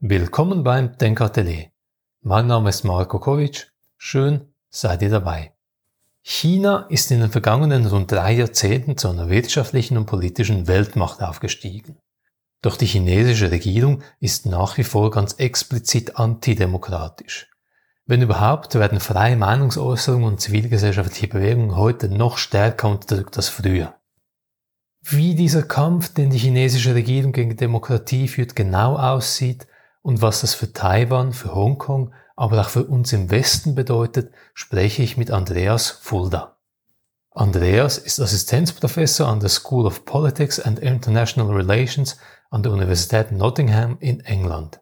Willkommen beim Denkatelier. Mein Name ist Marko Kovic. Schön, seid ihr dabei. China ist in den vergangenen rund drei Jahrzehnten zu einer wirtschaftlichen und politischen Weltmacht aufgestiegen. Doch die chinesische Regierung ist nach wie vor ganz explizit antidemokratisch. Wenn überhaupt, werden freie Meinungsäußerung und zivilgesellschaftliche Bewegungen heute noch stärker unterdrückt als früher. Wie dieser Kampf, den die chinesische Regierung gegen Demokratie führt, genau aussieht, und was das für Taiwan, für Hongkong, aber auch für uns im Westen bedeutet, spreche ich mit Andreas Fulda. Andreas ist Assistenzprofessor an der School of Politics and International Relations an der Universität Nottingham in England.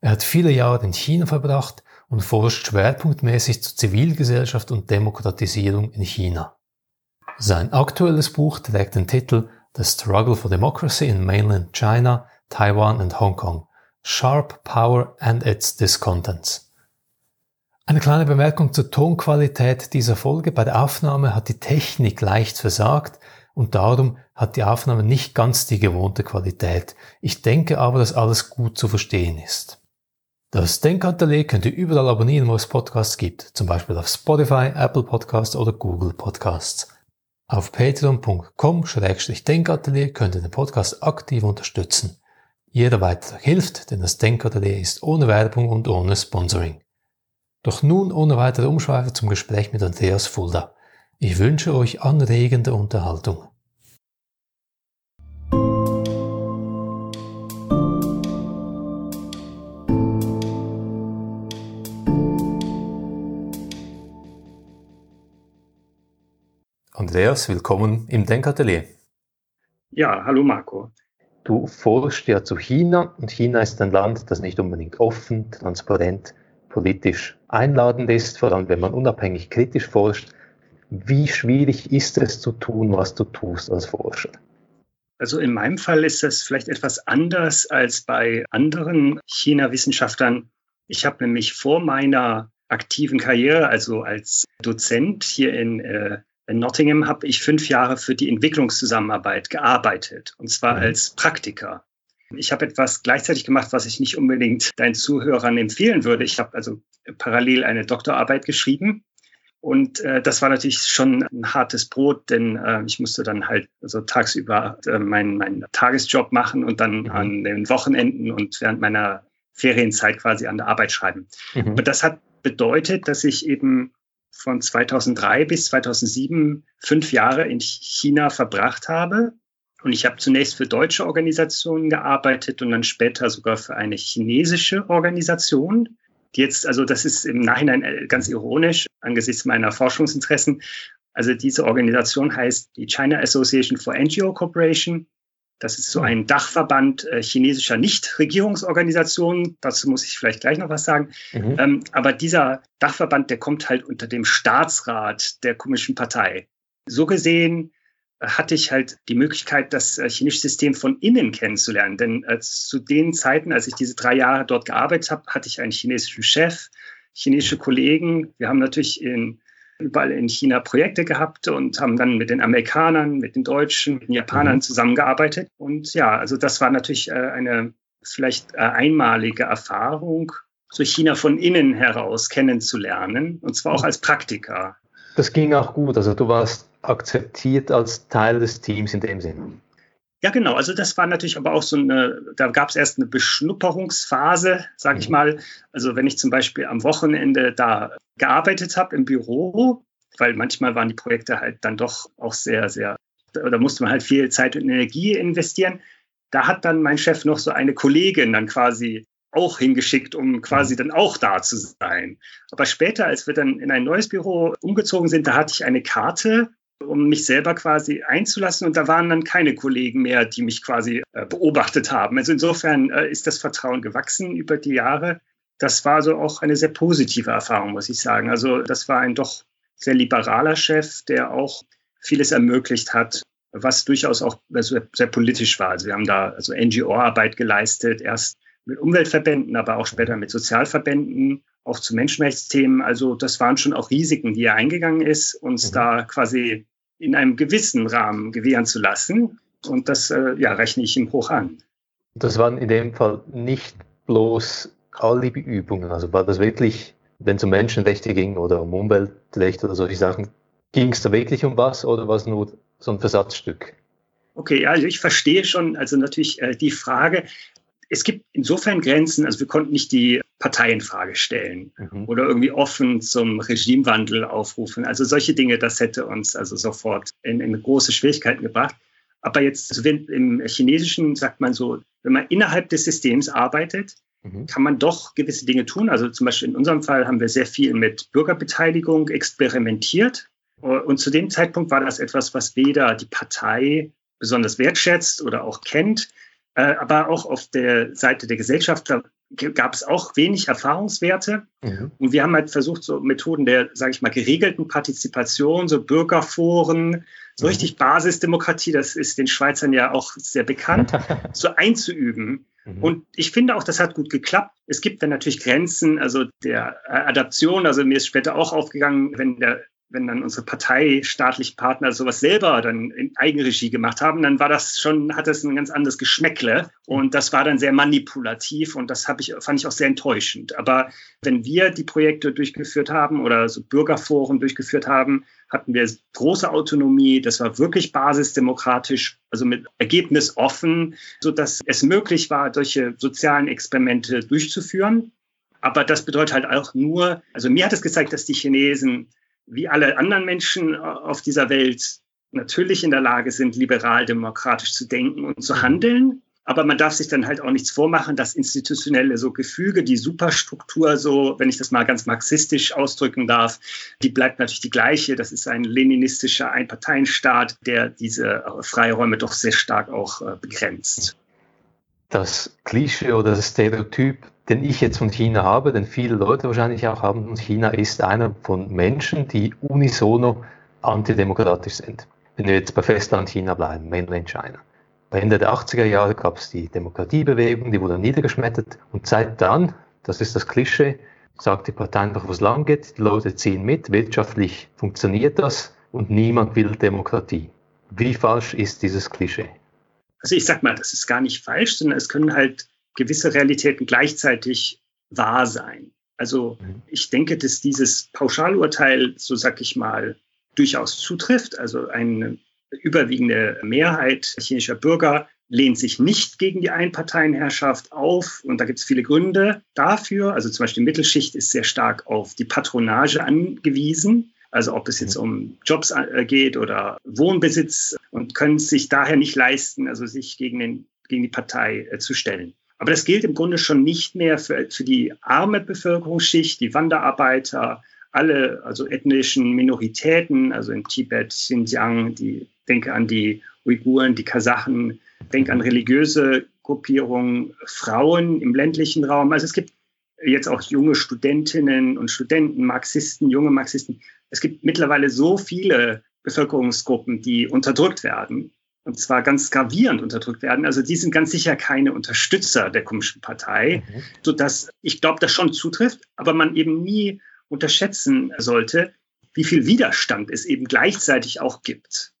Er hat viele Jahre in China verbracht und forscht schwerpunktmäßig zu Zivilgesellschaft und Demokratisierung in China. Sein aktuelles Buch trägt den Titel The Struggle for Democracy in Mainland China, Taiwan and Hong Kong Sharp Power and its Discontents. Eine kleine Bemerkung zur Tonqualität dieser Folge. Bei der Aufnahme hat die Technik leicht versagt und darum hat die Aufnahme nicht ganz die gewohnte Qualität. Ich denke aber, dass alles gut zu verstehen ist. Das Denkatelier könnt ihr überall abonnieren, wo es Podcasts gibt, zum Beispiel auf Spotify, Apple Podcasts oder Google Podcasts. Auf patreon.com-denkatelier könnt ihr den Podcast aktiv unterstützen. Jeder Beitrag hilft, denn das Denkatelier ist ohne Werbung und ohne Sponsoring. Doch nun ohne weitere Umschweife zum Gespräch mit Andreas Fulda. Ich wünsche euch anregende Unterhaltung. Andreas, willkommen im Denkatelier. Ja, hallo Marco. Du forschst ja zu China und China ist ein Land, das nicht unbedingt offen, transparent, politisch einladend ist, vor allem wenn man unabhängig kritisch forscht. Wie schwierig ist es zu tun, was du tust als Forscher? Also in meinem Fall ist das vielleicht etwas anders als bei anderen China-Wissenschaftlern. Ich habe nämlich vor meiner aktiven Karriere, also als Dozent hier in äh, in Nottingham habe ich fünf Jahre für die Entwicklungszusammenarbeit gearbeitet, und zwar mhm. als Praktiker. Ich habe etwas gleichzeitig gemacht, was ich nicht unbedingt deinen Zuhörern empfehlen würde. Ich habe also parallel eine Doktorarbeit geschrieben. Und äh, das war natürlich schon ein hartes Brot, denn äh, ich musste dann halt so tagsüber äh, meinen mein Tagesjob machen und dann mhm. an den Wochenenden und während meiner Ferienzeit quasi an der Arbeit schreiben. Mhm. Aber das hat bedeutet, dass ich eben von 2003 bis 2007 fünf Jahre in China verbracht habe. Und ich habe zunächst für deutsche Organisationen gearbeitet und dann später sogar für eine chinesische Organisation. Die jetzt, also das ist im Nachhinein äh, ganz ironisch angesichts meiner Forschungsinteressen. Also diese Organisation heißt die China Association for NGO Cooperation das ist so ein Dachverband äh, chinesischer Nichtregierungsorganisationen. Dazu muss ich vielleicht gleich noch was sagen. Mhm. Ähm, aber dieser Dachverband, der kommt halt unter dem Staatsrat der Kommunistischen Partei. So gesehen äh, hatte ich halt die Möglichkeit, das äh, chinesische System von innen kennenzulernen. Denn äh, zu den Zeiten, als ich diese drei Jahre dort gearbeitet habe, hatte ich einen chinesischen Chef, chinesische Kollegen. Wir haben natürlich in überall in China Projekte gehabt und haben dann mit den Amerikanern, mit den Deutschen, mit den Japanern mhm. zusammengearbeitet. Und ja, also das war natürlich äh, eine vielleicht äh, einmalige Erfahrung, so China von innen heraus kennenzulernen, und zwar auch mhm. als Praktiker. Das ging auch gut, also du warst akzeptiert als Teil des Teams in dem Sinne. Ja, genau. Also das war natürlich aber auch so eine, da gab es erst eine Beschnupperungsphase, sage ich mhm. mal. Also wenn ich zum Beispiel am Wochenende da gearbeitet habe im Büro, weil manchmal waren die Projekte halt dann doch auch sehr, sehr, da musste man halt viel Zeit und Energie investieren. Da hat dann mein Chef noch so eine Kollegin dann quasi auch hingeschickt, um quasi mhm. dann auch da zu sein. Aber später, als wir dann in ein neues Büro umgezogen sind, da hatte ich eine Karte um mich selber quasi einzulassen. Und da waren dann keine Kollegen mehr, die mich quasi äh, beobachtet haben. Also insofern äh, ist das Vertrauen gewachsen über die Jahre. Das war so auch eine sehr positive Erfahrung, muss ich sagen. Also das war ein doch sehr liberaler Chef, der auch vieles ermöglicht hat, was durchaus auch sehr, sehr politisch war. Also wir haben da also NGO-Arbeit geleistet, erst mit Umweltverbänden, aber auch später mit Sozialverbänden, auch zu Menschenrechtsthemen. Also das waren schon auch Risiken, die er eingegangen ist, uns mhm. da quasi in einem gewissen Rahmen gewähren zu lassen. Und das äh, ja, rechne ich ihm hoch an. Das waren in dem Fall nicht bloß Alibi-Übungen? Also war das wirklich, wenn es um Menschenrechte ging oder um Umweltrechte oder solche Sachen, ging es da wirklich um was oder war es nur so ein Versatzstück? Okay, also ich verstehe schon, also natürlich äh, die Frage, es gibt insofern Grenzen, also wir konnten nicht die Parteienfrage stellen mhm. oder irgendwie offen zum Regimewandel aufrufen. Also solche Dinge, das hätte uns also sofort in, in große Schwierigkeiten gebracht. Aber jetzt, also im Chinesischen sagt man so, wenn man innerhalb des Systems arbeitet, mhm. kann man doch gewisse Dinge tun. Also zum Beispiel in unserem Fall haben wir sehr viel mit Bürgerbeteiligung experimentiert. Und zu dem Zeitpunkt war das etwas, was weder die Partei besonders wertschätzt oder auch kennt, aber auch auf der Seite der Gesellschaft gab es auch wenig Erfahrungswerte. Mhm. Und wir haben halt versucht, so Methoden der, sage ich mal, geregelten Partizipation, so Bürgerforen, so mhm. richtig Basisdemokratie, das ist den Schweizern ja auch sehr bekannt, so einzuüben. Mhm. Und ich finde auch, das hat gut geklappt. Es gibt dann natürlich Grenzen, also der Adaption. Also mir ist später auch aufgegangen, wenn der wenn dann unsere parteistaatlichen Partner sowas selber dann in Eigenregie gemacht haben, dann war das schon, hat das ein ganz anderes Geschmäckle und das war dann sehr manipulativ und das ich, fand ich auch sehr enttäuschend. Aber wenn wir die Projekte durchgeführt haben oder so Bürgerforen durchgeführt haben, hatten wir große Autonomie. Das war wirklich basisdemokratisch, also mit Ergebnis offen, so dass es möglich war, solche sozialen Experimente durchzuführen. Aber das bedeutet halt auch nur, also mir hat es gezeigt, dass die Chinesen wie alle anderen Menschen auf dieser Welt natürlich in der Lage sind, liberal-demokratisch zu denken und zu handeln. Aber man darf sich dann halt auch nichts vormachen, das institutionelle so Gefüge, die Superstruktur, so, wenn ich das mal ganz marxistisch ausdrücken darf, die bleibt natürlich die gleiche. Das ist ein leninistischer Einparteienstaat, der diese Freiräume doch sehr stark auch äh, begrenzt. Das Klischee oder das Stereotyp den ich jetzt von China habe, den viele Leute wahrscheinlich auch haben, und China ist einer von Menschen, die unisono antidemokratisch sind. Wenn wir jetzt bei Festland China bleiben, Mainland China. Ende der 80er Jahre gab es die Demokratiebewegung, die wurde niedergeschmettert und seit dann, das ist das Klischee, sagt die Partei einfach, was lang geht, die Leute ziehen mit, wirtschaftlich funktioniert das und niemand will Demokratie. Wie falsch ist dieses Klischee? Also ich sag mal, das ist gar nicht falsch, sondern es können halt gewisse Realitäten gleichzeitig wahr sein. Also mhm. ich denke, dass dieses Pauschalurteil, so sag ich mal, durchaus zutrifft. Also eine überwiegende Mehrheit chinesischer Bürger lehnt sich nicht gegen die Einparteienherrschaft auf. Und da gibt es viele Gründe dafür. Also zum Beispiel die Mittelschicht ist sehr stark auf die Patronage angewiesen. Also ob es jetzt um Jobs äh, geht oder Wohnbesitz und können es sich daher nicht leisten, also sich gegen, den, gegen die Partei äh, zu stellen. Aber das gilt im Grunde schon nicht mehr für, für die arme Bevölkerungsschicht, die Wanderarbeiter, alle also ethnischen Minoritäten, also in Tibet, Xinjiang, die denke an die Uiguren, die Kasachen, denke an religiöse Gruppierungen, Frauen im ländlichen Raum. Also es gibt jetzt auch junge Studentinnen und Studenten, Marxisten, junge Marxisten. Es gibt mittlerweile so viele Bevölkerungsgruppen, die unterdrückt werden und zwar ganz gravierend unterdrückt werden. Also die sind ganz sicher keine Unterstützer der Kommunistischen Partei, mhm. sodass ich glaube, das schon zutrifft, aber man eben nie unterschätzen sollte, wie viel Widerstand es eben gleichzeitig auch gibt.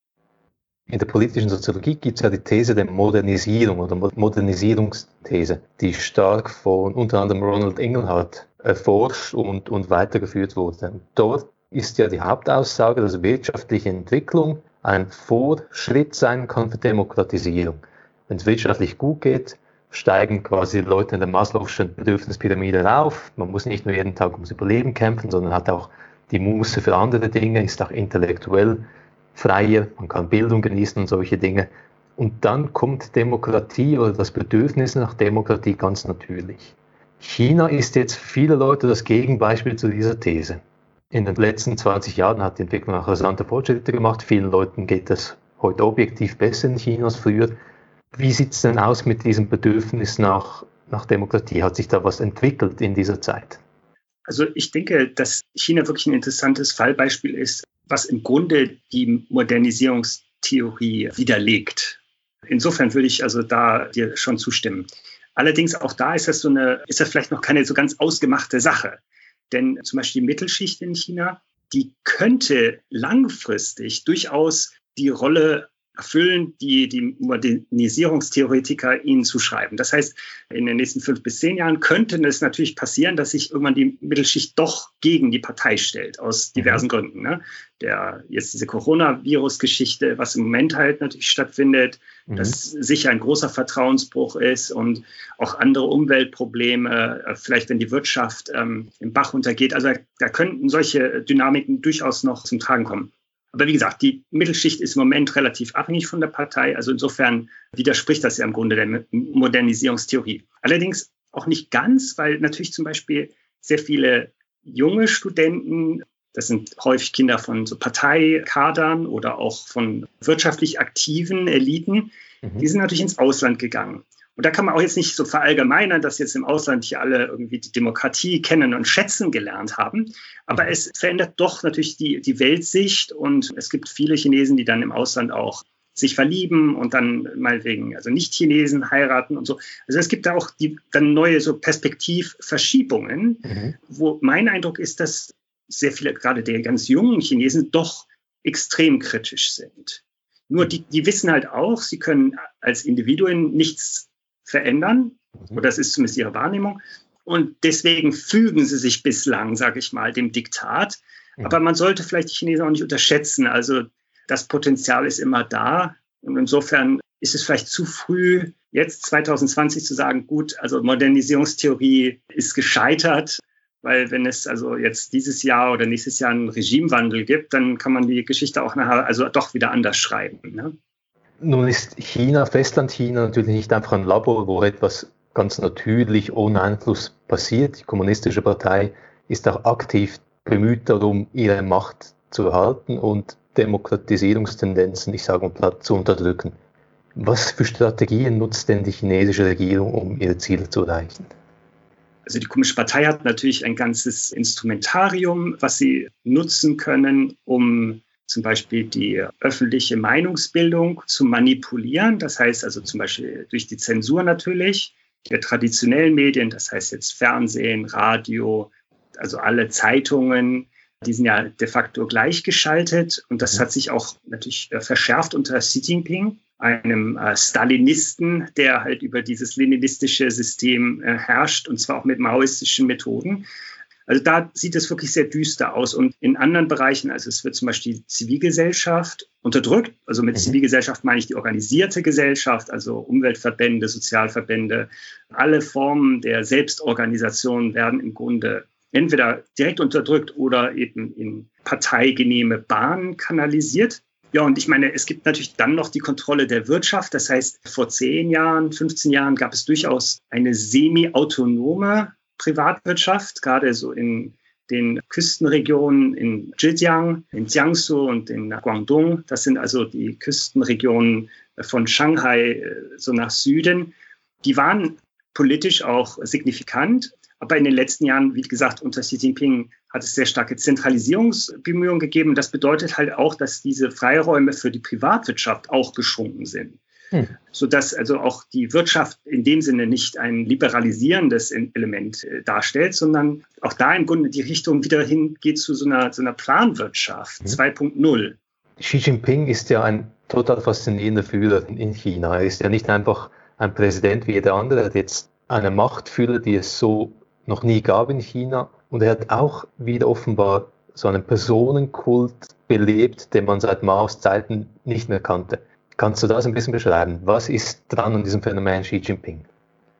In der politischen Soziologie gibt es ja die These der Modernisierung oder Modernisierungsthese, die stark von unter anderem Ronald Engelhardt erforscht und, und weitergeführt wurde. Dort ist ja die Hauptaussage, dass wirtschaftliche Entwicklung ein Vorschritt sein kann für Demokratisierung. Wenn es wirtschaftlich gut geht, steigen quasi Leute in der Maslow'schen Bedürfnispyramide rauf. Man muss nicht nur jeden Tag ums Überleben kämpfen, sondern hat auch die Muße für andere Dinge, ist auch intellektuell freier, man kann Bildung genießen und solche Dinge. Und dann kommt Demokratie oder das Bedürfnis nach Demokratie ganz natürlich. China ist jetzt für viele Leute das Gegenbeispiel zu dieser These in den letzten 20 Jahren hat die Entwicklung auch rasante Fortschritte gemacht. Vielen Leuten geht es heute objektiv besser in China als früher. Wie sieht es denn aus mit diesem Bedürfnis nach, nach Demokratie? Hat sich da was entwickelt in dieser Zeit? Also ich denke, dass China wirklich ein interessantes Fallbeispiel ist, was im Grunde die Modernisierungstheorie widerlegt. Insofern würde ich also da dir schon zustimmen. Allerdings auch da ist das so eine, ist das vielleicht noch keine so ganz ausgemachte Sache. Denn zum Beispiel die Mittelschicht in China, die könnte langfristig durchaus die Rolle erfüllen, die die Modernisierungstheoretiker ihnen zuschreiben. Das heißt, in den nächsten fünf bis zehn Jahren könnte es natürlich passieren, dass sich irgendwann die Mittelschicht doch gegen die Partei stellt, aus mhm. diversen mhm. Gründen. Ne? Der, jetzt diese Coronavirus-Geschichte, was im Moment halt natürlich stattfindet, mhm. das sicher ein großer Vertrauensbruch ist und auch andere Umweltprobleme, äh, vielleicht wenn die Wirtschaft ähm, im Bach untergeht. Also da könnten solche Dynamiken durchaus noch zum Tragen kommen. Aber wie gesagt, die Mittelschicht ist im Moment relativ abhängig von der Partei. Also insofern widerspricht das ja im Grunde der Modernisierungstheorie. Allerdings auch nicht ganz, weil natürlich zum Beispiel sehr viele junge Studenten, das sind häufig Kinder von so Parteikadern oder auch von wirtschaftlich aktiven Eliten, mhm. die sind natürlich ins Ausland gegangen. Und da kann man auch jetzt nicht so verallgemeinern, dass jetzt im Ausland hier alle irgendwie die Demokratie kennen und schätzen gelernt haben. Aber es verändert doch natürlich die, die Weltsicht und es gibt viele Chinesen, die dann im Ausland auch sich verlieben und dann meinetwegen, also Nicht-Chinesen heiraten und so. Also es gibt da auch die, dann neue so Perspektivverschiebungen, mhm. wo mein Eindruck ist, dass sehr viele, gerade der ganz jungen Chinesen, doch extrem kritisch sind. Nur die, die wissen halt auch, sie können als Individuen nichts verändern. Mhm. Oder das ist zumindest ihre Wahrnehmung. Und deswegen fügen sie sich bislang, sage ich mal, dem Diktat. Mhm. Aber man sollte vielleicht die Chinesen auch nicht unterschätzen. Also das Potenzial ist immer da. Und insofern ist es vielleicht zu früh, jetzt 2020 zu sagen, gut, also Modernisierungstheorie ist gescheitert. Weil wenn es also jetzt dieses Jahr oder nächstes Jahr einen Regimewandel gibt, dann kann man die Geschichte auch nachher also doch wieder anders schreiben. Ne? Nun ist China, Festland-China natürlich nicht einfach ein Labor, wo etwas ganz natürlich ohne Einfluss passiert. Die Kommunistische Partei ist auch aktiv bemüht darum, ihre Macht zu erhalten und Demokratisierungstendenzen, ich sage mal zu unterdrücken. Was für Strategien nutzt denn die chinesische Regierung, um ihre Ziele zu erreichen? Also die Kommunistische Partei hat natürlich ein ganzes Instrumentarium, was sie nutzen können, um zum Beispiel die öffentliche Meinungsbildung zu manipulieren. Das heißt also zum Beispiel durch die Zensur natürlich der traditionellen Medien, das heißt jetzt Fernsehen, Radio, also alle Zeitungen, die sind ja de facto gleichgeschaltet. Und das hat sich auch natürlich äh, verschärft unter Xi Jinping, einem äh, Stalinisten, der halt über dieses leninistische System äh, herrscht, und zwar auch mit maoistischen Methoden. Also da sieht es wirklich sehr düster aus. Und in anderen Bereichen, also es wird zum Beispiel die Zivilgesellschaft unterdrückt. Also mit mhm. Zivilgesellschaft meine ich die organisierte Gesellschaft, also Umweltverbände, Sozialverbände. Alle Formen der Selbstorganisation werden im Grunde entweder direkt unterdrückt oder eben in parteigenehme Bahnen kanalisiert. Ja, und ich meine, es gibt natürlich dann noch die Kontrolle der Wirtschaft. Das heißt, vor zehn Jahren, 15 Jahren gab es durchaus eine semi-autonome Privatwirtschaft, gerade so in den Küstenregionen in Zhejiang, in Jiangsu und in Guangdong. Das sind also die Küstenregionen von Shanghai äh, so nach Süden. Die waren politisch auch signifikant. Aber in den letzten Jahren, wie gesagt, unter Xi Jinping hat es sehr starke Zentralisierungsbemühungen gegeben. Das bedeutet halt auch, dass diese Freiräume für die Privatwirtschaft auch geschrumpfen sind. Hm. Sodass also auch die Wirtschaft in dem Sinne nicht ein liberalisierendes Element äh, darstellt, sondern auch da im Grunde die Richtung wieder hingeht zu so einer, so einer Planwirtschaft hm. 2.0. Xi Jinping ist ja ein total faszinierender Führer in China. Er ist ja nicht einfach ein Präsident wie jeder andere. Er hat jetzt eine Machtführer, die es so noch nie gab in China. Und er hat auch wieder offenbar so einen Personenkult belebt, den man seit Maos Zeiten nicht mehr kannte. Kannst du das ein bisschen beschreiben? Was ist dran an diesem Phänomen Xi Jinping?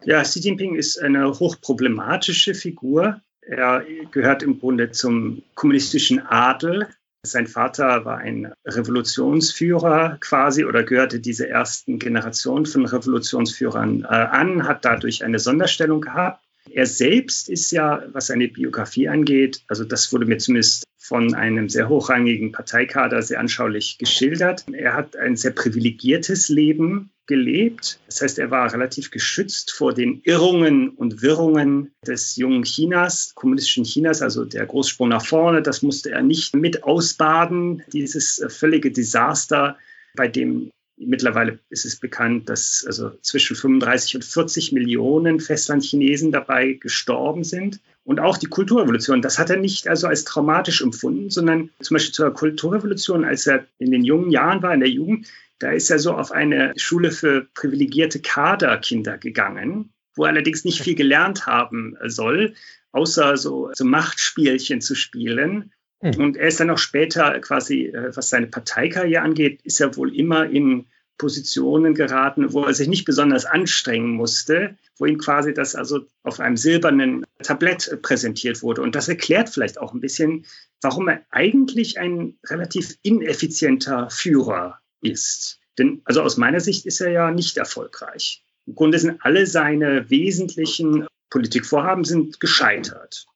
Ja, Xi Jinping ist eine hochproblematische Figur. Er gehört im Grunde zum kommunistischen Adel. Sein Vater war ein Revolutionsführer quasi oder gehörte diese ersten Generation von Revolutionsführern äh, an, hat dadurch eine Sonderstellung gehabt. Er selbst ist ja, was seine Biografie angeht, also das wurde mir zumindest von einem sehr hochrangigen Parteikader sehr anschaulich geschildert. Er hat ein sehr privilegiertes Leben gelebt. Das heißt, er war relativ geschützt vor den Irrungen und Wirrungen des jungen Chinas, kommunistischen Chinas, also der Großsprung nach vorne. Das musste er nicht mit ausbaden, dieses völlige Desaster, bei dem Mittlerweile ist es bekannt, dass also zwischen 35 und 40 Millionen Festlandchinesen dabei gestorben sind. Und auch die Kulturrevolution, das hat er nicht also als traumatisch empfunden, sondern zum Beispiel zur Kulturrevolution, als er in den jungen Jahren war, in der Jugend, da ist er so auf eine Schule für privilegierte Kaderkinder gegangen, wo er allerdings nicht viel gelernt haben soll, außer so, so Machtspielchen zu spielen. Mhm. Und er ist dann auch später quasi, äh, was seine Parteikarriere angeht, ist er wohl immer in Positionen geraten, wo er sich nicht besonders anstrengen musste, wo ihm quasi das also auf einem silbernen Tablett präsentiert wurde. Und das erklärt vielleicht auch ein bisschen, warum er eigentlich ein relativ ineffizienter Führer ist. Denn also aus meiner Sicht ist er ja nicht erfolgreich. Im Grunde sind alle seine wesentlichen Politikvorhaben sind gescheitert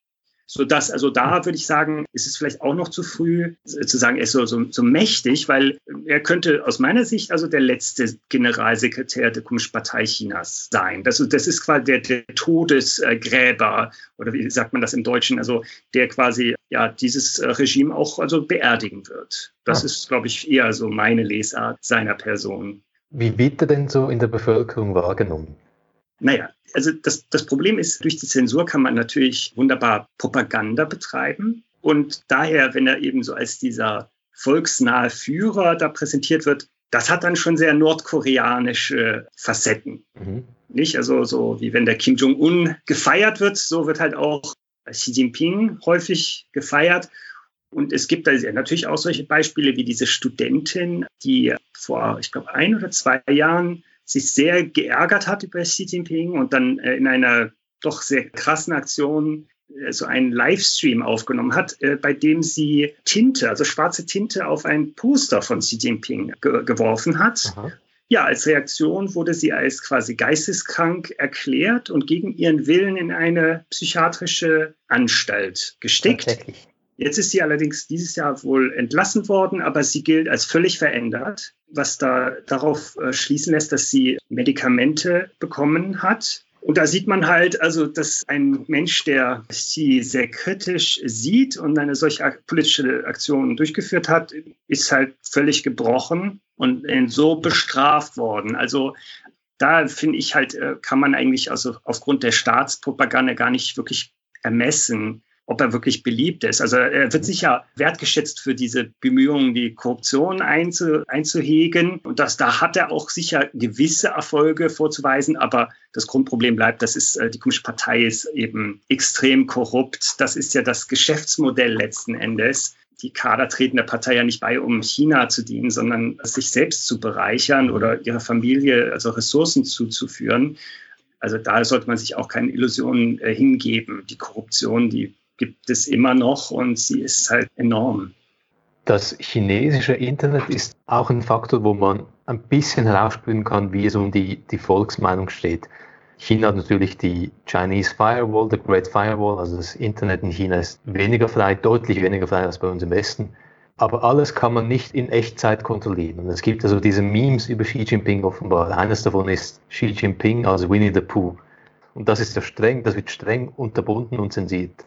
so dass also da würde ich sagen, ist es vielleicht auch noch zu früh zu sagen, er ist so, so, so mächtig, weil er könnte aus meiner Sicht also der letzte Generalsekretär der Kommunistischen Partei Chinas sein. Das, das ist quasi der, der Todesgräber oder wie sagt man das im Deutschen, also der quasi ja dieses Regime auch also beerdigen wird. Das ah. ist, glaube ich, eher so meine Lesart seiner Person. Wie wird er denn so in der Bevölkerung wahrgenommen? Naja, also das, das Problem ist, durch die Zensur kann man natürlich wunderbar Propaganda betreiben. Und daher, wenn er eben so als dieser volksnahe Führer da präsentiert wird, das hat dann schon sehr nordkoreanische Facetten. Mhm. Nicht? Also so wie wenn der Kim Jong-un gefeiert wird, so wird halt auch Xi Jinping häufig gefeiert. Und es gibt da natürlich auch solche Beispiele wie diese Studentin, die vor, ich glaube, ein oder zwei Jahren sich sehr geärgert hat über Xi Jinping und dann äh, in einer doch sehr krassen Aktion äh, so einen Livestream aufgenommen hat, äh, bei dem sie Tinte, also schwarze Tinte auf ein Poster von Xi Jinping ge geworfen hat. Aha. Ja, als Reaktion wurde sie als quasi geisteskrank erklärt und gegen ihren Willen in eine psychiatrische Anstalt gesteckt. Jetzt ist sie allerdings dieses Jahr wohl entlassen worden, aber sie gilt als völlig verändert, was da darauf äh, schließen lässt, dass sie Medikamente bekommen hat. Und da sieht man halt, also, dass ein Mensch, der sie sehr kritisch sieht und eine solche politische Aktion durchgeführt hat, ist halt völlig gebrochen und so bestraft worden. Also da finde ich halt, äh, kann man eigentlich also aufgrund der Staatspropaganda gar nicht wirklich ermessen, ob er wirklich beliebt ist. Also er wird sicher wertgeschätzt für diese Bemühungen, die Korruption einzu, einzuhegen. Und das, da hat er auch sicher gewisse Erfolge vorzuweisen. Aber das Grundproblem bleibt, das ist, äh, die Kommunistische Partei ist eben extrem korrupt. Das ist ja das Geschäftsmodell letzten Endes. Die Kader treten der Partei ja nicht bei, um China zu dienen, sondern sich selbst zu bereichern oder ihrer Familie also Ressourcen zuzuführen. Also da sollte man sich auch keine Illusionen äh, hingeben. Die Korruption, die gibt es immer noch und sie ist halt enorm. Das chinesische Internet ist auch ein Faktor, wo man ein bisschen herausspüren kann, wie es um die, die Volksmeinung steht. China hat natürlich die Chinese Firewall, the Great Firewall, also das Internet in China ist weniger frei, deutlich weniger frei als bei uns im Westen. Aber alles kann man nicht in Echtzeit kontrollieren. Und es gibt also diese Memes über Xi Jinping offenbar. Eines davon ist Xi Jinping als Winnie the Pooh. Und das ist ja streng, das wird streng unterbunden und zensiert.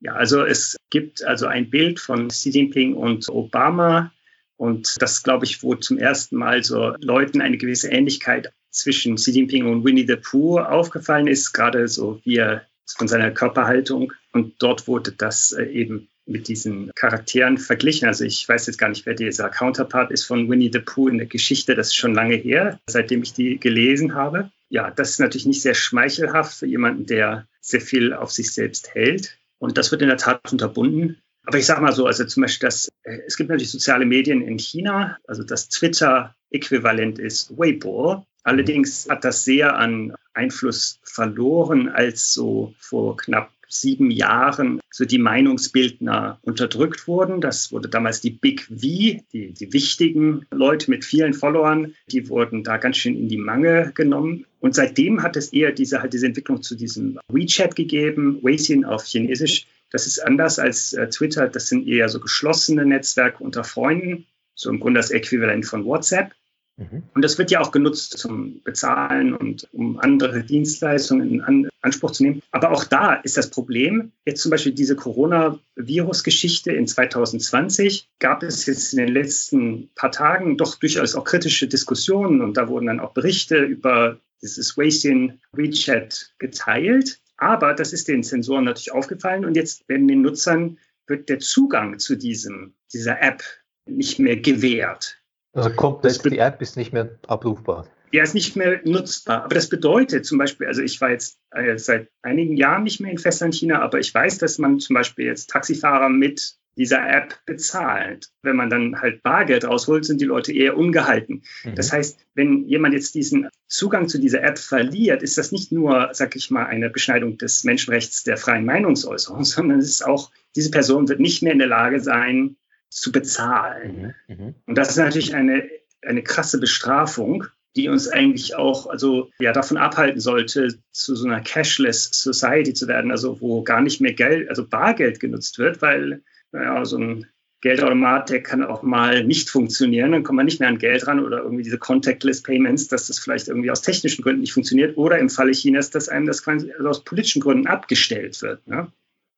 Ja, also es gibt also ein Bild von Xi Jinping und Obama. Und das, glaube ich, wo zum ersten Mal so Leuten eine gewisse Ähnlichkeit zwischen Xi Jinping und Winnie the Pooh aufgefallen ist, gerade so wie er von seiner Körperhaltung. Und dort wurde das äh, eben mit diesen Charakteren verglichen. Also ich weiß jetzt gar nicht, wer dieser Counterpart ist von Winnie the Pooh in der Geschichte. Das ist schon lange her, seitdem ich die gelesen habe. Ja, das ist natürlich nicht sehr schmeichelhaft für jemanden, der sehr viel auf sich selbst hält. Und das wird in der Tat unterbunden. Aber ich sage mal so, also zum Beispiel, das, äh, es gibt natürlich soziale Medien in China, also das Twitter-Äquivalent ist Weibo. Allerdings hat das sehr an Einfluss verloren, als so vor knapp sieben Jahren so die Meinungsbildner unterdrückt wurden. Das wurde damals die Big V, die, die wichtigen Leute mit vielen Followern, die wurden da ganz schön in die Mangel genommen. Und seitdem hat es eher diese, halt diese Entwicklung zu diesem WeChat gegeben, Weixin auf Chinesisch. Das ist anders als äh, Twitter. Das sind eher so geschlossene Netzwerke unter Freunden, so im Grunde das Äquivalent von WhatsApp. Mhm. Und das wird ja auch genutzt zum Bezahlen und um andere Dienstleistungen in An Anspruch zu nehmen. Aber auch da ist das Problem, jetzt zum Beispiel diese Coronavirus-Geschichte in 2020, gab es jetzt in den letzten paar Tagen doch durchaus auch kritische Diskussionen und da wurden dann auch Berichte über dieses Weixin WeChat geteilt. Aber das ist den Sensoren natürlich aufgefallen und jetzt werden den Nutzern wird der Zugang zu diesem, dieser App nicht mehr gewährt. Also komplett, die App ist nicht mehr abrufbar. Ja, ist nicht mehr nutzbar. Aber das bedeutet zum Beispiel, also ich war jetzt äh, seit einigen Jahren nicht mehr in Festland-China, aber ich weiß, dass man zum Beispiel jetzt Taxifahrer mit dieser App bezahlt. Wenn man dann halt Bargeld rausholt, sind die Leute eher ungehalten. Mhm. Das heißt, wenn jemand jetzt diesen Zugang zu dieser App verliert, ist das nicht nur, sag ich mal, eine Beschneidung des Menschenrechts der freien Meinungsäußerung, sondern es ist auch, diese Person wird nicht mehr in der Lage sein, zu bezahlen. Mhm. mhm. Und das ist natürlich eine, eine krasse Bestrafung die uns eigentlich auch also ja davon abhalten sollte, zu so einer cashless Society zu werden, also wo gar nicht mehr Geld, also Bargeld genutzt wird, weil naja, so ein Geldautomat, der kann auch mal nicht funktionieren, dann kommt man nicht mehr an Geld ran oder irgendwie diese Contactless Payments, dass das vielleicht irgendwie aus technischen Gründen nicht funktioniert oder im Falle Chinas, dass einem das quasi aus politischen Gründen abgestellt wird. Ne?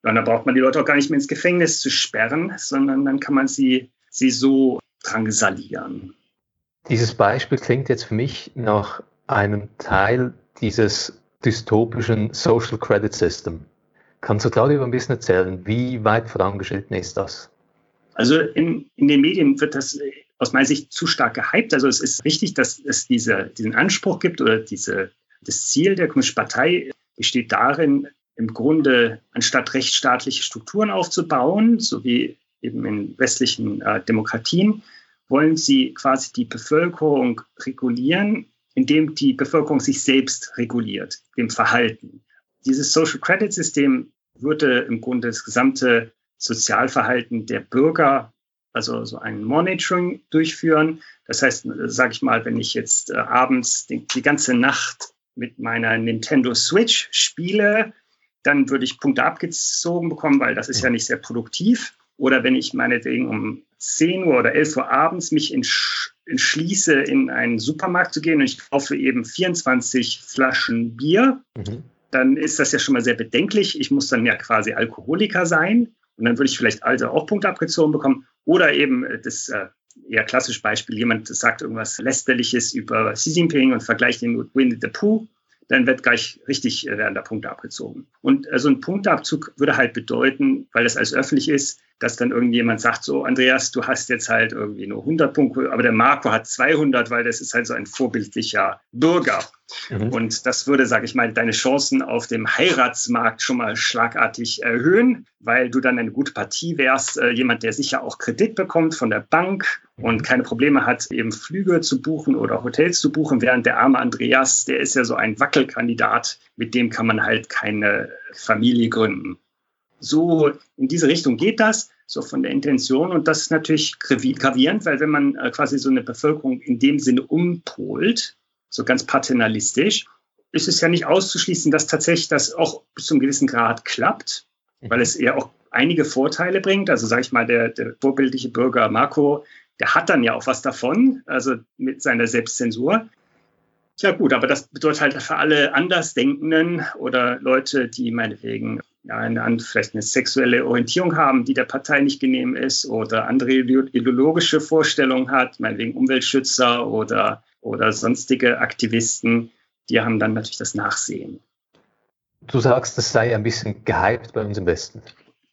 Und da braucht man die Leute auch gar nicht mehr ins Gefängnis zu sperren, sondern dann kann man sie, sie so drangsalieren. Dieses Beispiel klingt jetzt für mich nach einem Teil dieses dystopischen Social Credit System. Kannst du darüber ein bisschen erzählen, wie weit vorangeschritten ist das? Also in, in den Medien wird das aus meiner Sicht zu stark gehypt. Also es ist richtig, dass es diese, diesen Anspruch gibt oder diese, das Ziel der Kommunistischen Partei besteht darin, im Grunde anstatt rechtsstaatliche Strukturen aufzubauen, so wie eben in westlichen äh, Demokratien, wollen sie quasi die Bevölkerung regulieren, indem die Bevölkerung sich selbst reguliert, dem Verhalten. Dieses Social Credit System würde im Grunde das gesamte Sozialverhalten der Bürger, also so ein Monitoring durchführen. Das heißt, sage ich mal, wenn ich jetzt äh, abends die, die ganze Nacht mit meiner Nintendo Switch spiele, dann würde ich Punkte abgezogen bekommen, weil das ist ja nicht sehr produktiv. Oder wenn ich meinetwegen um 10 Uhr oder 11 Uhr abends mich entschließe, in einen Supermarkt zu gehen und ich kaufe eben 24 Flaschen Bier, mhm. dann ist das ja schon mal sehr bedenklich. Ich muss dann ja quasi Alkoholiker sein und dann würde ich vielleicht also auch Punkte abgezogen bekommen. Oder eben das äh, eher klassische Beispiel, jemand sagt irgendwas Lästerliches über Xi Jinping und vergleicht ihn mit Winnie the Pooh dann wird gleich richtig äh, werden da Punkte abgezogen. Und äh, so ein Punkteabzug würde halt bedeuten, weil das alles öffentlich ist, dass dann irgendjemand sagt, so Andreas, du hast jetzt halt irgendwie nur 100 Punkte, aber der Marco hat 200, weil das ist halt so ein vorbildlicher Bürger. Mhm. Und das würde, sage ich mal, deine Chancen auf dem Heiratsmarkt schon mal schlagartig erhöhen, weil du dann eine gute Partie wärst, äh, jemand, der sicher auch Kredit bekommt von der Bank und mhm. keine Probleme hat, eben Flüge zu buchen oder Hotels zu buchen, während der arme Andreas, der ist ja so ein Wackelkandidat, mit dem kann man halt keine Familie gründen. So in diese Richtung geht das, so von der Intention. Und das ist natürlich gravierend, weil wenn man äh, quasi so eine Bevölkerung in dem Sinne umpolt, so ganz paternalistisch, ist es ja nicht auszuschließen, dass tatsächlich das auch bis zu einem gewissen Grad klappt, weil es eher auch einige Vorteile bringt. Also sage ich mal, der, der vorbildliche Bürger Marco, der hat dann ja auch was davon, also mit seiner Selbstzensur. Ja gut, aber das bedeutet halt für alle Andersdenkenden oder Leute, die meinetwegen ja, eine, vielleicht eine sexuelle Orientierung haben, die der Partei nicht genehm ist oder andere ideologische Vorstellungen hat, meinetwegen Umweltschützer oder, oder sonstige Aktivisten, die haben dann natürlich das Nachsehen. Du sagst, das sei ein bisschen gehypt bei uns im Westen.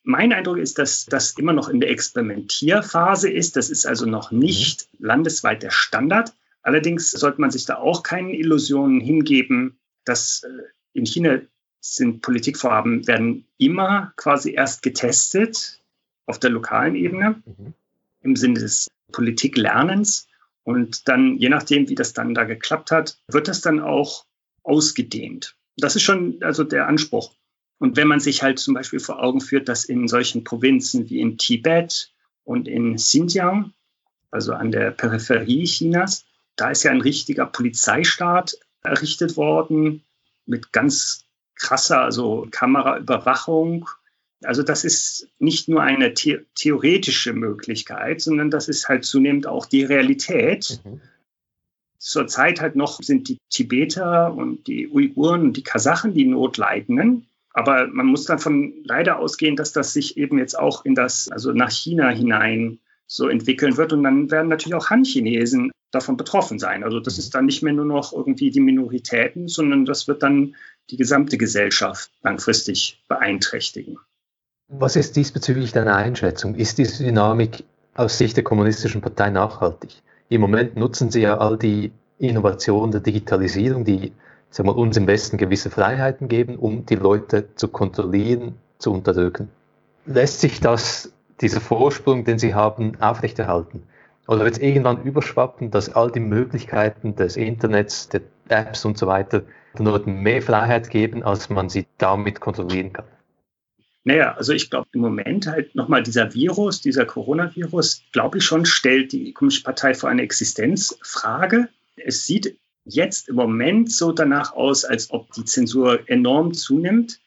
Mein Eindruck ist, dass das immer noch in der Experimentierphase ist. Das ist also noch nicht mhm. landesweit der Standard. Allerdings sollte man sich da auch keinen Illusionen hingeben, dass äh, in China sind Politikvorhaben, werden immer quasi erst getestet auf der lokalen Ebene mhm. im Sinne des Politiklernens. Und dann, je nachdem, wie das dann da geklappt hat, wird das dann auch ausgedehnt. Das ist schon also der Anspruch. Und wenn man sich halt zum Beispiel vor Augen führt, dass in solchen Provinzen wie in Tibet und in Xinjiang, also an der Peripherie Chinas, da ist ja ein richtiger Polizeistaat errichtet worden mit ganz krasser, also Kameraüberwachung. Also das ist nicht nur eine the theoretische Möglichkeit, sondern das ist halt zunehmend auch die Realität. Mhm. Zurzeit halt noch sind die Tibeter und die Uiguren und die Kasachen die Notleidenden. Aber man muss davon leider ausgehen, dass das sich eben jetzt auch in das, also nach China hinein so entwickeln wird. Und dann werden natürlich auch Han-Chinesen davon betroffen sein. Also das ist dann nicht mehr nur noch irgendwie die Minoritäten, sondern das wird dann die gesamte Gesellschaft langfristig beeinträchtigen. Was ist diesbezüglich deine Einschätzung? Ist diese Dynamik aus Sicht der Kommunistischen Partei nachhaltig? Im Moment nutzen sie ja all die Innovationen der Digitalisierung, die sagen wir, uns im Westen gewisse Freiheiten geben, um die Leute zu kontrollieren, zu unterdrücken. Lässt sich das, dieser Vorsprung, den sie haben, aufrechterhalten? Oder wird es irgendwann überschwappen, dass all die Möglichkeiten des Internets, der Apps und so weiter den Leuten mehr Freiheit geben, als man sie damit kontrollieren kann? Naja, also ich glaube im Moment halt nochmal dieser Virus, dieser Coronavirus, glaube ich schon, stellt die Kommunistische Partei vor eine Existenzfrage. Es sieht jetzt im Moment so danach aus, als ob die Zensur enorm zunimmt,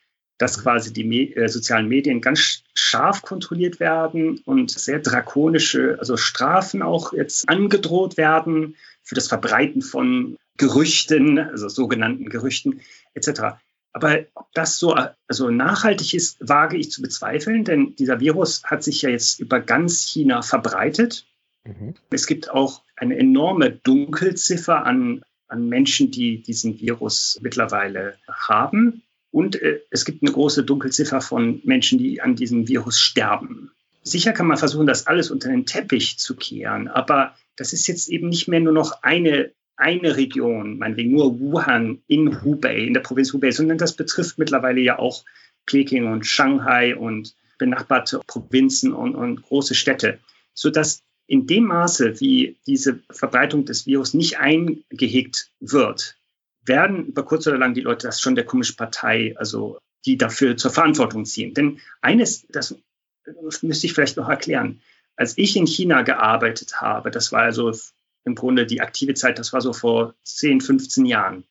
dass quasi die Me äh, sozialen Medien ganz scharf kontrolliert werden und sehr drakonische, also Strafen auch jetzt angedroht werden für das Verbreiten von Gerüchten, also sogenannten Gerüchten etc. Aber ob das so also nachhaltig ist, wage ich zu bezweifeln, denn dieser Virus hat sich ja jetzt über ganz China verbreitet. Mhm. Es gibt auch eine enorme Dunkelziffer an, an Menschen, die diesen Virus mittlerweile haben. Und äh, es gibt eine große Dunkelziffer von Menschen, die an diesem Virus sterben. Sicher kann man versuchen, das alles unter den Teppich zu kehren, aber das ist jetzt eben nicht mehr nur noch eine eine Region, meinetwegen nur Wuhan in Hubei, in der Provinz Hubei, sondern das betrifft mittlerweile ja auch Peking und Shanghai und benachbarte Provinzen und, und große Städte, sodass in dem Maße, wie diese Verbreitung des Virus nicht eingehegt wird, werden über kurz oder lang die Leute das schon der Kommunistischen Partei, also die dafür zur Verantwortung ziehen. Denn eines, das müsste ich vielleicht noch erklären, als ich in China gearbeitet habe, das war also im Grunde die aktive Zeit, das war so vor 10, 15 Jahren.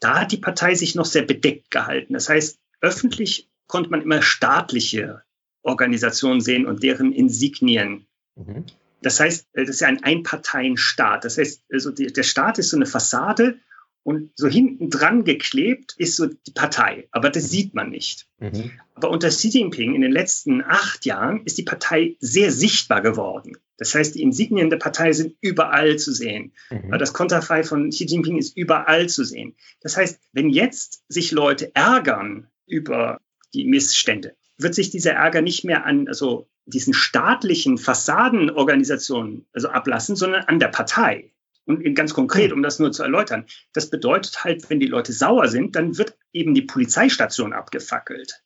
Da hat die Partei sich noch sehr bedeckt gehalten. Das heißt, öffentlich konnte man immer staatliche Organisationen sehen und deren Insignien. Mhm. Das heißt, das ist ja ein Einparteienstaat. Das heißt, also der Staat ist so eine Fassade und so hinten dran geklebt ist so die Partei, aber das sieht man nicht. Mhm. Aber unter Xi Jinping in den letzten acht Jahren ist die Partei sehr sichtbar geworden. Das heißt, die Insignien der Partei sind überall zu sehen. Mhm. Das Konterfei von Xi Jinping ist überall zu sehen. Das heißt, wenn jetzt sich Leute ärgern über die Missstände, wird sich dieser Ärger nicht mehr an also diesen staatlichen Fassadenorganisationen also ablassen, sondern an der Partei. Und ganz konkret, um das nur zu erläutern, das bedeutet halt, wenn die Leute sauer sind, dann wird eben die Polizeistation abgefackelt.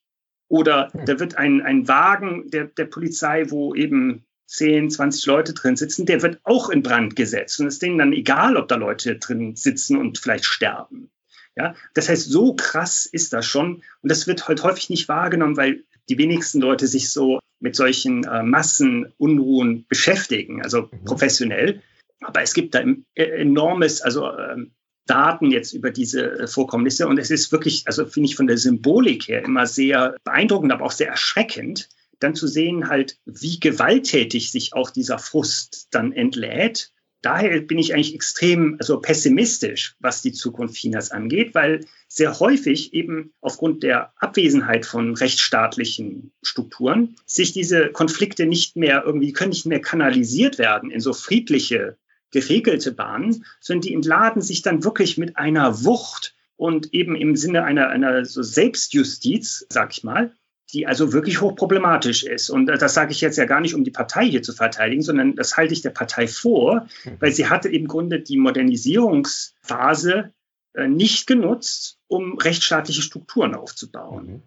Oder da wird ein, ein Wagen der, der Polizei, wo eben 10, 20 Leute drin sitzen, der wird auch in Brand gesetzt. Und es ist denen dann egal, ob da Leute drin sitzen und vielleicht sterben. Ja, das heißt, so krass ist das schon. Und das wird halt häufig nicht wahrgenommen, weil die wenigsten Leute sich so mit solchen äh, Massenunruhen beschäftigen, also mhm. professionell. Aber es gibt da äh, enormes, also ähm, Daten jetzt über diese äh, Vorkommnisse. Und es ist wirklich, also finde ich von der Symbolik her immer sehr beeindruckend, aber auch sehr erschreckend, dann zu sehen halt, wie gewalttätig sich auch dieser Frust dann entlädt. Daher bin ich eigentlich extrem also pessimistisch, was die Zukunft Chinas angeht, weil sehr häufig eben aufgrund der Abwesenheit von rechtsstaatlichen Strukturen sich diese Konflikte nicht mehr irgendwie können nicht mehr kanalisiert werden in so friedliche geregelte Bahnen, sondern die entladen sich dann wirklich mit einer Wucht und eben im Sinne einer, einer so Selbstjustiz, sag ich mal, die also wirklich hochproblematisch ist. Und das sage ich jetzt ja gar nicht, um die Partei hier zu verteidigen, sondern das halte ich der Partei vor, mhm. weil sie hatte im Grunde die Modernisierungsphase äh, nicht genutzt, um rechtsstaatliche Strukturen aufzubauen. Mhm.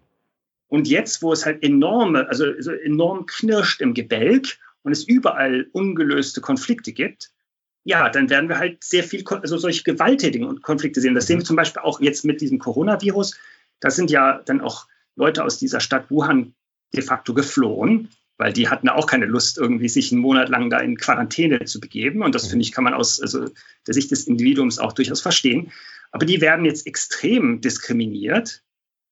Und jetzt, wo es halt enorme, also so enorm knirscht im Gebälk und es überall ungelöste Konflikte gibt, ja, dann werden wir halt sehr viel, also solche gewalttätigen Konflikte sehen. Das sehen wir zum Beispiel auch jetzt mit diesem Coronavirus. Da sind ja dann auch Leute aus dieser Stadt Wuhan de facto geflohen, weil die hatten auch keine Lust, irgendwie sich einen Monat lang da in Quarantäne zu begeben. Und das finde ich, kann man aus also der Sicht des Individuums auch durchaus verstehen. Aber die werden jetzt extrem diskriminiert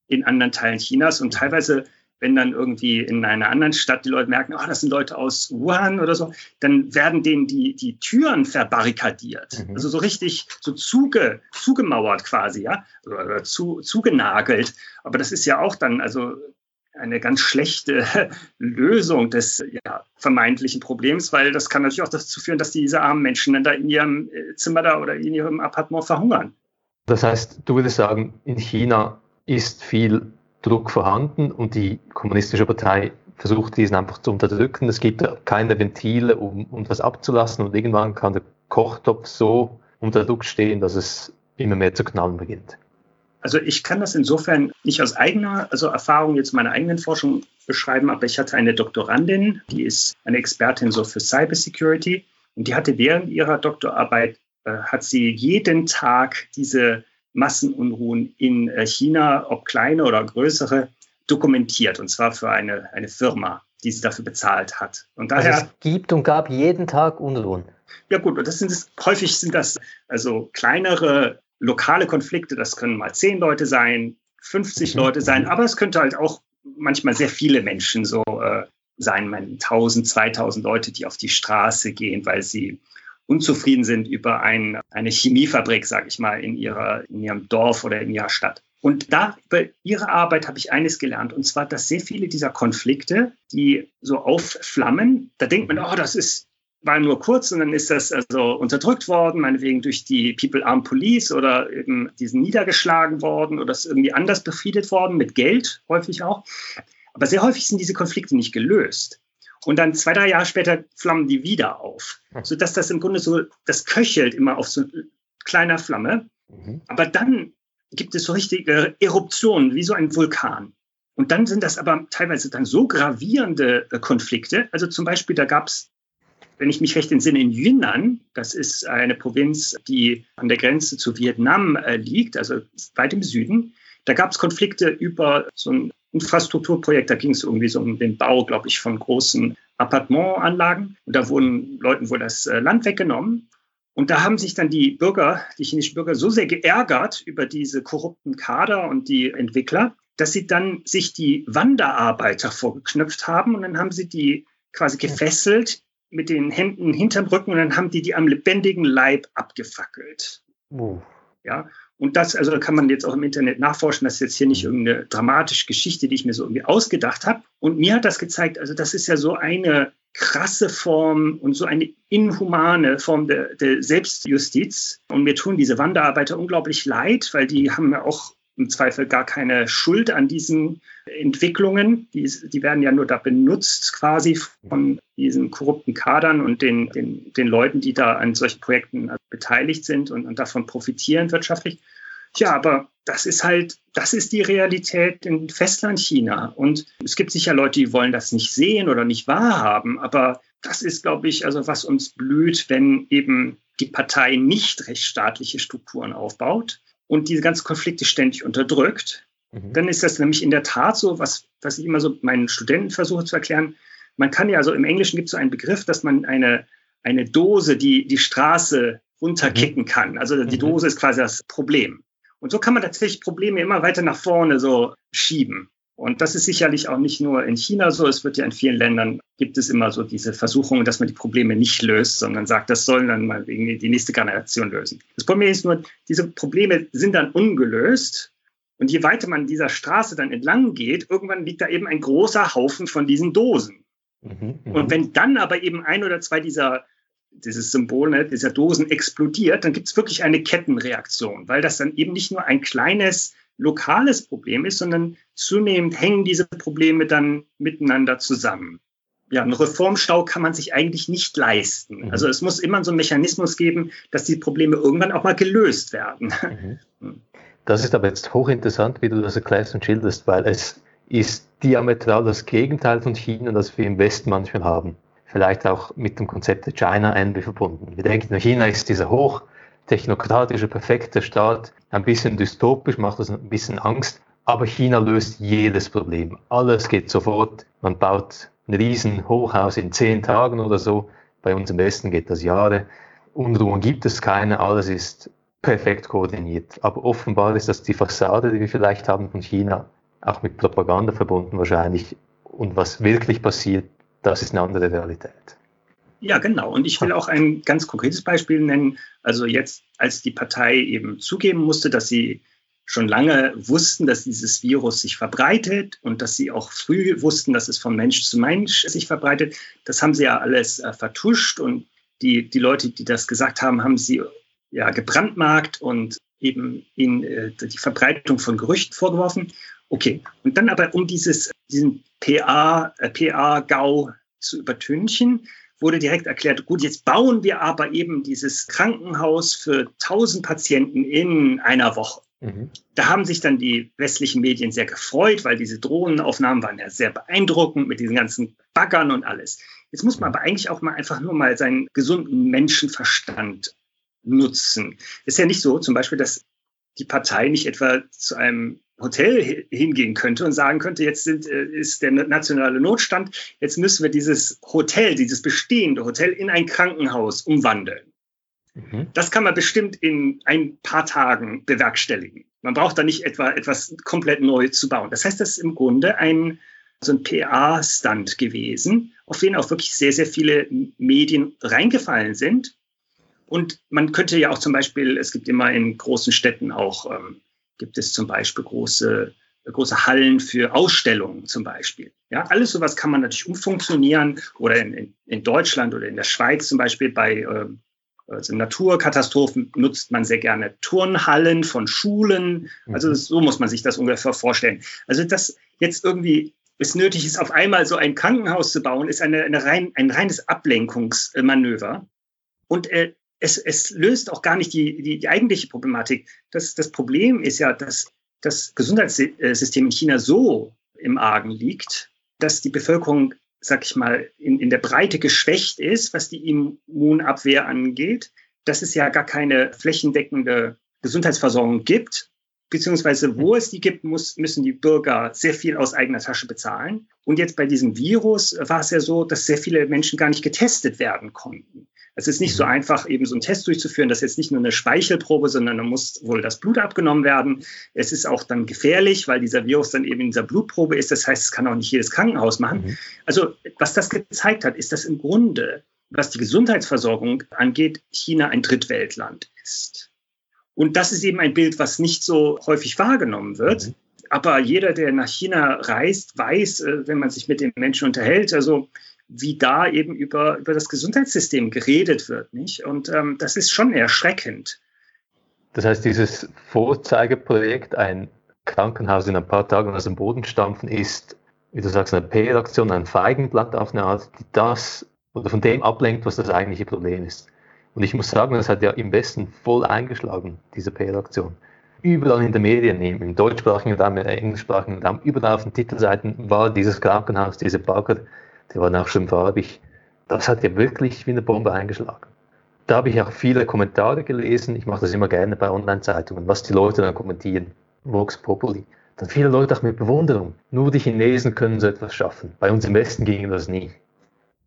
in anderen Teilen Chinas und teilweise wenn dann irgendwie in einer anderen Stadt die Leute merken, oh, das sind Leute aus Wuhan oder so, dann werden denen die, die Türen verbarrikadiert. Mhm. Also so richtig so zuge, zugemauert quasi, ja, oder, oder zu, zugenagelt. Aber das ist ja auch dann, also eine ganz schlechte Lösung des ja, vermeintlichen Problems, weil das kann natürlich auch dazu führen, dass diese armen Menschen dann da in ihrem äh, Zimmer da oder in ihrem Appartement verhungern. Das heißt, du würdest sagen, in China ist viel Druck vorhanden und die kommunistische Partei versucht diesen einfach zu unterdrücken. Es gibt keine Ventile, um, um das abzulassen und irgendwann kann der Kochtopf so unter Druck stehen, dass es immer mehr zu knallen beginnt. Also ich kann das insofern nicht aus eigener also Erfahrung jetzt meiner eigenen Forschung beschreiben, aber ich hatte eine Doktorandin, die ist eine Expertin so für Cybersecurity und die hatte während ihrer Doktorarbeit äh, hat sie jeden Tag diese Massenunruhen in äh, China, ob kleine oder größere, dokumentiert und zwar für eine, eine Firma, die sie dafür bezahlt hat. Und daher also es gibt und gab jeden Tag Unruhen. Ja gut, und das sind häufig sind das also kleinere lokale Konflikte. Das können mal zehn Leute sein, 50 mhm. Leute sein, aber es könnte halt auch manchmal sehr viele Menschen so äh, sein, 1000, 2000 Leute, die auf die Straße gehen, weil sie unzufrieden sind über ein, eine Chemiefabrik, sage ich mal, in, ihrer, in ihrem Dorf oder in ihrer Stadt. Und da über ihre Arbeit habe ich eines gelernt, und zwar, dass sehr viele dieser Konflikte, die so aufflammen, da denkt man, oh, das ist war nur kurz und dann ist das also unterdrückt worden, meinetwegen durch die People Armed Police oder eben diesen niedergeschlagen worden oder ist irgendwie anders befriedet worden, mit Geld häufig auch. Aber sehr häufig sind diese Konflikte nicht gelöst. Und dann zwei, drei Jahre später flammen die wieder auf, hm. sodass das im Grunde so, das köchelt immer auf so kleiner Flamme. Mhm. Aber dann gibt es so richtige Eruptionen, wie so ein Vulkan. Und dann sind das aber teilweise dann so gravierende äh, Konflikte. Also zum Beispiel, da gab es, wenn ich mich recht entsinne, in Yunnan, das ist eine Provinz, die an der Grenze zu Vietnam äh, liegt, also weit im Süden. Da gab es Konflikte über so ein Infrastrukturprojekt, da ging es irgendwie so um den Bau, glaube ich, von großen Appartementanlagen. Und da wurden Leuten wohl das äh, Land weggenommen. Und da haben sich dann die Bürger, die chinesischen Bürger, so sehr geärgert über diese korrupten Kader und die Entwickler, dass sie dann sich die Wanderarbeiter vorgeknöpft haben und dann haben sie die quasi gefesselt mit den Händen hinterm Rücken und dann haben die die am lebendigen Leib abgefackelt. Oh. Ja, und das, also da kann man jetzt auch im Internet nachforschen, das ist jetzt hier nicht irgendeine dramatische Geschichte, die ich mir so irgendwie ausgedacht habe. Und mir hat das gezeigt, also das ist ja so eine krasse Form und so eine inhumane Form der, der Selbstjustiz. Und mir tun diese Wanderarbeiter unglaublich leid, weil die haben ja auch im Zweifel gar keine Schuld an diesen Entwicklungen. Die, die werden ja nur da benutzt quasi von diesen korrupten Kadern und den, den, den Leuten, die da an solchen Projekten beteiligt sind und, und davon profitieren wirtschaftlich. Ja, aber das ist halt, das ist die Realität in Festlandchina. Und es gibt sicher Leute, die wollen das nicht sehen oder nicht wahrhaben. Aber das ist, glaube ich, also was uns blüht, wenn eben die Partei nicht rechtsstaatliche Strukturen aufbaut und diese ganzen Konflikte ständig unterdrückt. Mhm. Dann ist das nämlich in der Tat so, was, was ich immer so meinen Studenten versuche zu erklären. Man kann ja, also im Englischen gibt es so einen Begriff, dass man eine, eine Dose, die die Straße runterkicken mhm. kann. Also die mhm. Dose ist quasi das Problem. Und so kann man tatsächlich Probleme immer weiter nach vorne so schieben. Und das ist sicherlich auch nicht nur in China so. Es wird ja in vielen Ländern gibt es immer so diese Versuchungen, dass man die Probleme nicht löst, sondern sagt, das sollen dann mal die nächste Generation lösen. Das Problem ist nur, diese Probleme sind dann ungelöst. Und je weiter man dieser Straße dann entlang geht, irgendwann liegt da eben ein großer Haufen von diesen Dosen. Mhm, und mhm. wenn dann aber eben ein oder zwei dieser dieses Symbol ne, dieser Dosen explodiert, dann gibt es wirklich eine Kettenreaktion, weil das dann eben nicht nur ein kleines lokales Problem ist, sondern zunehmend hängen diese Probleme dann miteinander zusammen. Ja, einen Reformstau kann man sich eigentlich nicht leisten. Mhm. Also es muss immer so einen Mechanismus geben, dass die Probleme irgendwann auch mal gelöst werden. Mhm. Hm. Das ist aber jetzt hochinteressant, wie du das erklärst und schilderst, weil es ist diametral das Gegenteil von China, das wir im Westen manchmal haben vielleicht auch mit dem Konzept der China Envy verbunden. Wir denken, China ist dieser hochtechnokratische, perfekte Staat, ein bisschen dystopisch, macht das ein bisschen Angst, aber China löst jedes Problem. Alles geht sofort. Man baut ein riesen Hochhaus in zehn Tagen oder so. Bei uns im Westen geht das Jahre. Unruhen gibt es keine, alles ist perfekt koordiniert. Aber offenbar ist das die Fassade, die wir vielleicht haben von China, auch mit Propaganda verbunden wahrscheinlich. Und was wirklich passiert, das ist eine andere Realität. Ja, genau. Und ich will auch ein ganz konkretes Beispiel nennen. Also jetzt, als die Partei eben zugeben musste, dass sie schon lange wussten, dass dieses Virus sich verbreitet und dass sie auch früh wussten, dass es von Mensch zu Mensch sich verbreitet. Das haben sie ja alles äh, vertuscht und die, die Leute, die das gesagt haben, haben sie ja gebrandmarkt und eben ihnen äh, die Verbreitung von Gerüchten vorgeworfen. Okay, und dann aber um dieses, diesen PA, äh, PA-GAU zu übertünchen, wurde direkt erklärt, gut, jetzt bauen wir aber eben dieses Krankenhaus für 1000 Patienten in einer Woche. Mhm. Da haben sich dann die westlichen Medien sehr gefreut, weil diese Drohnenaufnahmen waren ja sehr beeindruckend mit diesen ganzen Baggern und alles. Jetzt muss man aber eigentlich auch mal einfach nur mal seinen gesunden Menschenverstand nutzen. Ist ja nicht so, zum Beispiel, dass die Partei nicht etwa zu einem Hotel hingehen könnte und sagen könnte, jetzt sind, äh, ist der nationale Notstand, jetzt müssen wir dieses Hotel, dieses bestehende Hotel in ein Krankenhaus umwandeln. Mhm. Das kann man bestimmt in ein paar Tagen bewerkstelligen. Man braucht da nicht etwa etwas komplett neu zu bauen. Das heißt, das ist im Grunde ein, so ein PA-Stand gewesen, auf den auch wirklich sehr, sehr viele Medien reingefallen sind. Und man könnte ja auch zum Beispiel, es gibt immer in großen Städten auch ähm, gibt es zum Beispiel große, große Hallen für Ausstellungen zum Beispiel. Ja, alles sowas kann man natürlich umfunktionieren oder in, in, in Deutschland oder in der Schweiz zum Beispiel bei äh, also Naturkatastrophen nutzt man sehr gerne Turnhallen von Schulen. Also mhm. so muss man sich das ungefähr vorstellen. Also dass jetzt irgendwie es nötig ist, auf einmal so ein Krankenhaus zu bauen, ist eine, eine rein, ein reines Ablenkungsmanöver. Und äh, es, es löst auch gar nicht die, die, die eigentliche Problematik. Das, das Problem ist ja, dass das Gesundheitssystem in China so im Argen liegt, dass die Bevölkerung, sag ich mal, in, in der Breite geschwächt ist, was die Immunabwehr angeht, dass es ja gar keine flächendeckende Gesundheitsversorgung gibt, beziehungsweise wo es die gibt, muss, müssen die Bürger sehr viel aus eigener Tasche bezahlen. Und jetzt bei diesem Virus war es ja so, dass sehr viele Menschen gar nicht getestet werden konnten. Es ist nicht so mhm. einfach, eben so einen Test durchzuführen. Das ist jetzt nicht nur eine Speichelprobe, sondern da muss wohl das Blut abgenommen werden. Es ist auch dann gefährlich, weil dieser Virus dann eben in dieser Blutprobe ist. Das heißt, es kann auch nicht jedes Krankenhaus machen. Mhm. Also, was das gezeigt hat, ist, dass im Grunde, was die Gesundheitsversorgung angeht, China ein Drittweltland ist. Und das ist eben ein Bild, was nicht so häufig wahrgenommen wird. Mhm. Aber jeder, der nach China reist, weiß, äh, wenn man sich mit den Menschen unterhält, also wie da eben über, über das Gesundheitssystem geredet wird. Nicht? Und ähm, das ist schon erschreckend. Das heißt, dieses Vorzeigeprojekt, ein Krankenhaus in ein paar Tagen aus dem Boden stampfen, ist, wie du sagst, eine P-Reaktion, ein Feigenblatt auf eine Art, die das oder von dem ablenkt, was das eigentliche Problem ist. Und ich muss sagen, das hat ja im Westen voll eingeschlagen, diese P-Reaktion. Überall in den Medien, im deutschsprachigen Raum, im englischsprachigen Raum, überall auf den Titelseiten war dieses Krankenhaus, diese Bagger, die waren auch schon farbig. Das hat ja wirklich wie eine Bombe eingeschlagen. Da habe ich auch viele Kommentare gelesen. Ich mache das immer gerne bei Online-Zeitungen, was die Leute dann kommentieren. Vox Populi. Dann viele Leute auch mit Bewunderung. Nur die Chinesen können so etwas schaffen. Bei uns im Westen ging das nie.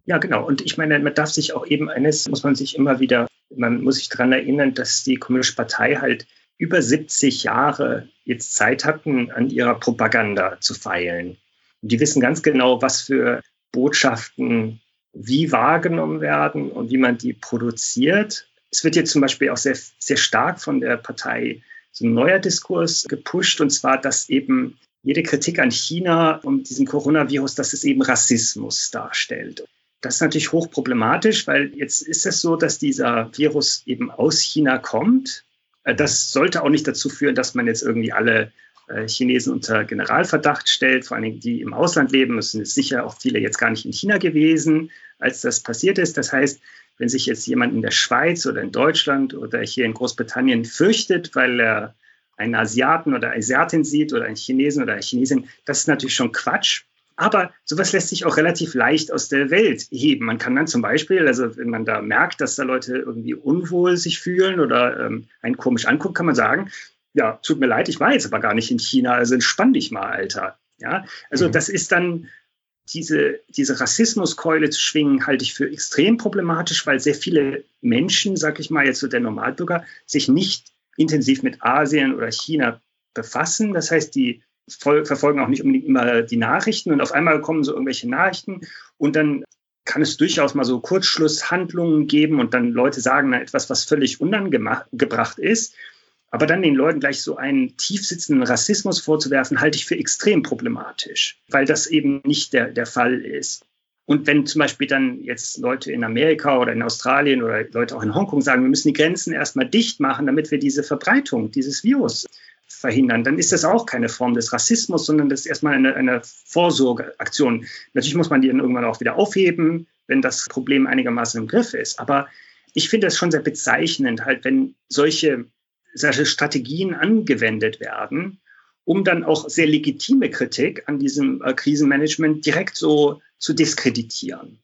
Ja, genau. Und ich meine, man darf sich auch eben eines, muss man sich immer wieder, man muss sich daran erinnern, dass die Kommunistische Partei halt über 70 Jahre jetzt Zeit hatten, an ihrer Propaganda zu feilen. Und die wissen ganz genau, was für Botschaften wie wahrgenommen werden und wie man die produziert. Es wird jetzt zum Beispiel auch sehr, sehr stark von der Partei so ein neuer Diskurs gepusht, und zwar, dass eben jede Kritik an China und diesem Coronavirus, dass es eben Rassismus darstellt. Das ist natürlich hochproblematisch, weil jetzt ist es so, dass dieser Virus eben aus China kommt. Das sollte auch nicht dazu führen, dass man jetzt irgendwie alle äh, Chinesen unter Generalverdacht stellt, vor allen Dingen die im Ausland leben. Es sind sicher auch viele jetzt gar nicht in China gewesen, als das passiert ist. Das heißt, wenn sich jetzt jemand in der Schweiz oder in Deutschland oder hier in Großbritannien fürchtet, weil er einen Asiaten oder Asiatin sieht oder einen Chinesen oder eine Chinesin, das ist natürlich schon Quatsch. Aber sowas lässt sich auch relativ leicht aus der Welt heben. Man kann dann zum Beispiel, also wenn man da merkt, dass da Leute irgendwie unwohl sich fühlen oder ähm, einen komisch angucken, kann man sagen, ja, tut mir leid, ich war jetzt aber gar nicht in China, also entspann dich mal, Alter. Ja, also mhm. das ist dann diese, diese Rassismuskeule zu schwingen, halte ich für extrem problematisch, weil sehr viele Menschen, sag ich mal jetzt so der Normalbürger, sich nicht intensiv mit Asien oder China befassen. Das heißt, die verfolgen auch nicht unbedingt immer die Nachrichten und auf einmal kommen so irgendwelche Nachrichten und dann kann es durchaus mal so Kurzschlusshandlungen geben und dann Leute sagen na, etwas, was völlig unangebracht ist. Aber dann den Leuten gleich so einen tiefsitzenden Rassismus vorzuwerfen, halte ich für extrem problematisch, weil das eben nicht der, der Fall ist. Und wenn zum Beispiel dann jetzt Leute in Amerika oder in Australien oder Leute auch in Hongkong sagen, wir müssen die Grenzen erstmal dicht machen, damit wir diese Verbreitung dieses Virus verhindern, dann ist das auch keine Form des Rassismus, sondern das ist erstmal eine, eine Vorsorgeaktion. Natürlich muss man die dann irgendwann auch wieder aufheben, wenn das Problem einigermaßen im Griff ist. Aber ich finde es schon sehr bezeichnend, halt, wenn solche, solche Strategien angewendet werden, um dann auch sehr legitime Kritik an diesem äh, Krisenmanagement direkt so zu diskreditieren.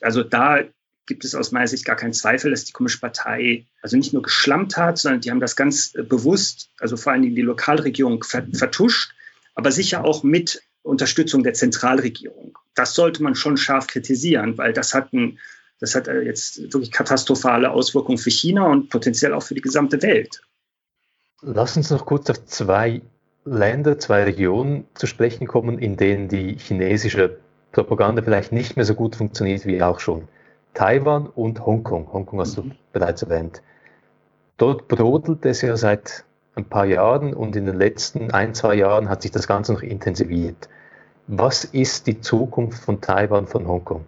Also da gibt es aus meiner Sicht gar keinen Zweifel, dass die Kommunistische Partei also nicht nur geschlampt hat, sondern die haben das ganz äh, bewusst, also vor allen Dingen die Lokalregierung vertuscht, aber sicher auch mit Unterstützung der Zentralregierung. Das sollte man schon scharf kritisieren, weil das hat, ein, das hat äh, jetzt wirklich katastrophale Auswirkungen für China und potenziell auch für die gesamte Welt. Lass uns noch kurz auf zwei Länder, zwei Regionen zu sprechen kommen, in denen die chinesische Propaganda vielleicht nicht mehr so gut funktioniert wie auch schon. Taiwan und Hongkong. Hongkong hast du mhm. bereits erwähnt. Dort brodelt es ja seit ein paar Jahren und in den letzten ein, zwei Jahren hat sich das Ganze noch intensiviert. Was ist die Zukunft von Taiwan, von Hongkong?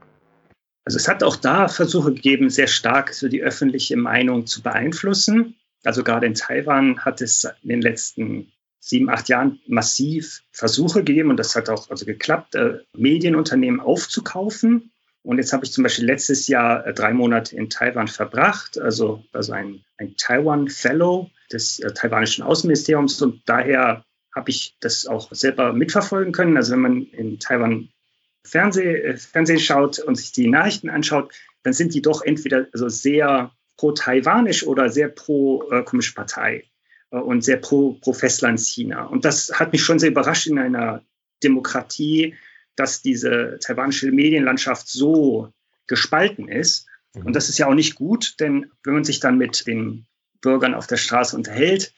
Also es hat auch da Versuche gegeben, sehr stark so die öffentliche Meinung zu beeinflussen. Also gerade in Taiwan hat es in den letzten sieben, acht Jahren massiv Versuche gegeben und das hat auch also geklappt, äh, Medienunternehmen aufzukaufen und jetzt habe ich zum Beispiel letztes Jahr äh, drei Monate in Taiwan verbracht, also, also ein, ein Taiwan Fellow des äh, taiwanischen Außenministeriums. Und daher habe ich das auch selber mitverfolgen können. Also wenn man in Taiwan Fernseh, äh, Fernsehen schaut und sich die Nachrichten anschaut, dann sind die doch entweder also sehr pro-taiwanisch oder sehr pro-kommunistische äh, Partei äh, und sehr pro, pro Festlandschina. Und das hat mich schon sehr überrascht in einer Demokratie, dass diese taiwanische Medienlandschaft so gespalten ist. Und mhm. das ist ja auch nicht gut, denn wenn man sich dann mit den Bürgern auf der Straße unterhält,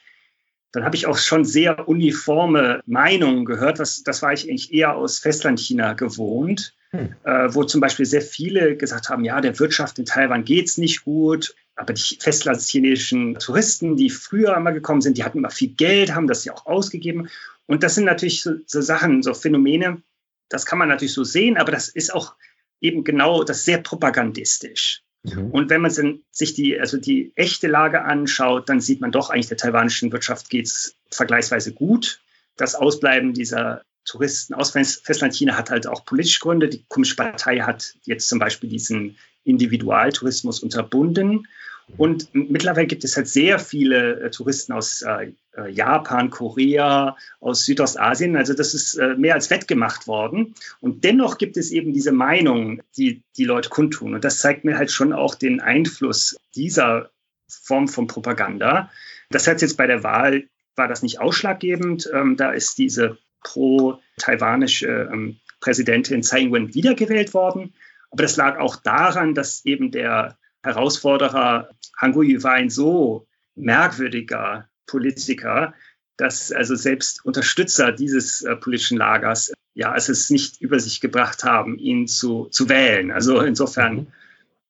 dann habe ich auch schon sehr uniforme Meinungen gehört. Das, das war ich eigentlich eher aus Festlandchina gewohnt, hm. äh, wo zum Beispiel sehr viele gesagt haben, ja, der Wirtschaft in Taiwan geht es nicht gut. Aber die festlandschinesischen Touristen, die früher einmal gekommen sind, die hatten immer viel Geld, haben das ja auch ausgegeben. Und das sind natürlich so, so Sachen, so Phänomene, das kann man natürlich so sehen, aber das ist auch eben genau das sehr propagandistisch. Mhm. Und wenn man sich die, also die echte Lage anschaut, dann sieht man doch eigentlich, der taiwanischen Wirtschaft geht es vergleichsweise gut. Das Ausbleiben dieser Touristen aus Festland China hat halt auch politische Gründe. Die Kommunistische Partei hat jetzt zum Beispiel diesen Individualtourismus unterbunden. Und mittlerweile gibt es halt sehr viele äh, Touristen aus äh, äh, Japan, Korea, aus Südostasien. Also das ist äh, mehr als wettgemacht worden. Und dennoch gibt es eben diese Meinung, die die Leute kundtun. Und das zeigt mir halt schon auch den Einfluss dieser Form von Propaganda. Das heißt jetzt bei der Wahl war das nicht ausschlaggebend. Ähm, da ist diese pro-taiwanische ähm, Präsidentin Tsai Ing-wen wiedergewählt worden. Aber das lag auch daran, dass eben der Herausforderer Han Kuo-yu war ein so merkwürdiger Politiker, dass also selbst Unterstützer dieses äh, politischen Lagers ja es nicht über sich gebracht haben, ihn zu, zu wählen. Also insofern, mhm.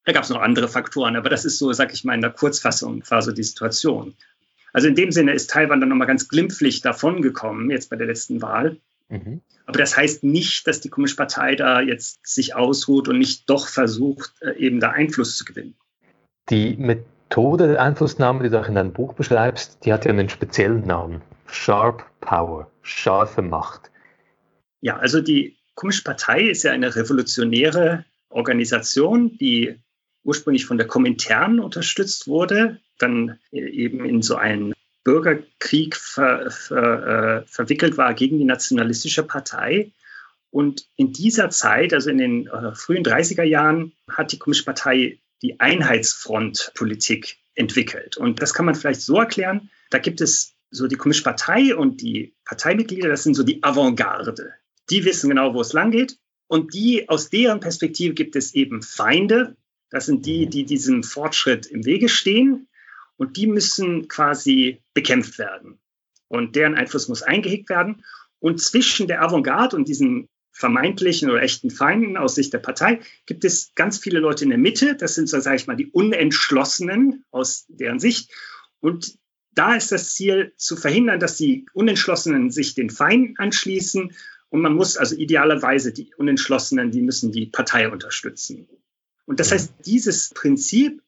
da gab es noch andere Faktoren, aber das ist so, sag ich mal, in der Kurzfassung war so die Situation. Also in dem Sinne ist Taiwan dann nochmal ganz glimpflich davongekommen, jetzt bei der letzten Wahl. Mhm. Aber das heißt nicht, dass die Kommunistische Partei da jetzt sich ausruht und nicht doch versucht, äh, eben da Einfluss zu gewinnen. Die Methode der Einflussnahme, die du auch in deinem Buch beschreibst, die hat ja einen speziellen Namen. Sharp Power, scharfe Macht. Ja, also die Kommunistische Partei ist ja eine revolutionäre Organisation, die ursprünglich von der Komintern unterstützt wurde, dann eben in so einen Bürgerkrieg ver, ver, äh, verwickelt war gegen die nationalistische Partei. Und in dieser Zeit, also in den äh, frühen 30er Jahren, hat die Kommunistische Partei die Einheitsfrontpolitik entwickelt. Und das kann man vielleicht so erklären, da gibt es so die Kommunistische Partei und die Parteimitglieder, das sind so die Avantgarde. Die wissen genau, wo es lang geht. Und die, aus deren Perspektive gibt es eben Feinde. Das sind die, die diesem Fortschritt im Wege stehen. Und die müssen quasi bekämpft werden. Und deren Einfluss muss eingehegt werden. Und zwischen der Avantgarde und diesen vermeintlichen oder echten Feinden aus Sicht der Partei gibt es ganz viele Leute in der Mitte. Das sind so, sage ich mal, die Unentschlossenen aus deren Sicht. Und da ist das Ziel zu verhindern, dass die Unentschlossenen sich den Feinden anschließen. Und man muss also idealerweise die Unentschlossenen, die müssen die Partei unterstützen. Und das heißt, dieses Prinzip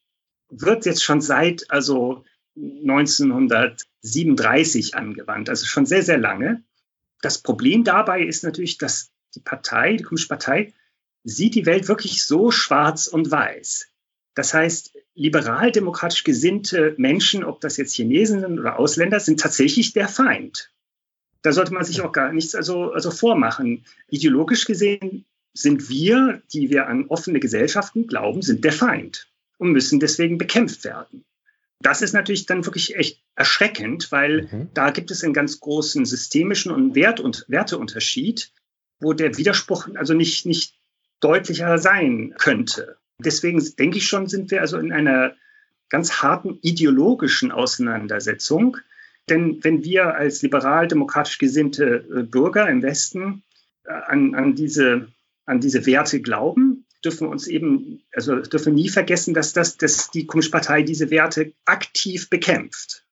wird jetzt schon seit also 1937 angewandt, also schon sehr, sehr lange. Das Problem dabei ist natürlich, dass die Partei, die Kommunistische Partei, sieht die Welt wirklich so schwarz und weiß. Das heißt, liberal-demokratisch gesinnte Menschen, ob das jetzt Chinesen sind oder Ausländer, sind tatsächlich der Feind. Da sollte man sich auch gar nichts also, also vormachen. Ideologisch gesehen sind wir, die wir an offene Gesellschaften glauben, sind der Feind und müssen deswegen bekämpft werden. Das ist natürlich dann wirklich echt erschreckend, weil mhm. da gibt es einen ganz großen systemischen und Wert und Werteunterschied, wo der Widerspruch also nicht, nicht deutlicher sein könnte. Deswegen denke ich schon, sind wir also in einer ganz harten ideologischen Auseinandersetzung. Denn wenn wir als liberal-demokratisch gesinnte äh, Bürger im Westen äh, an, an, diese, an diese Werte glauben, dürfen wir uns eben, also dürfen nie vergessen, dass, das, dass die Kommunistische Partei diese Werte aktiv bekämpft.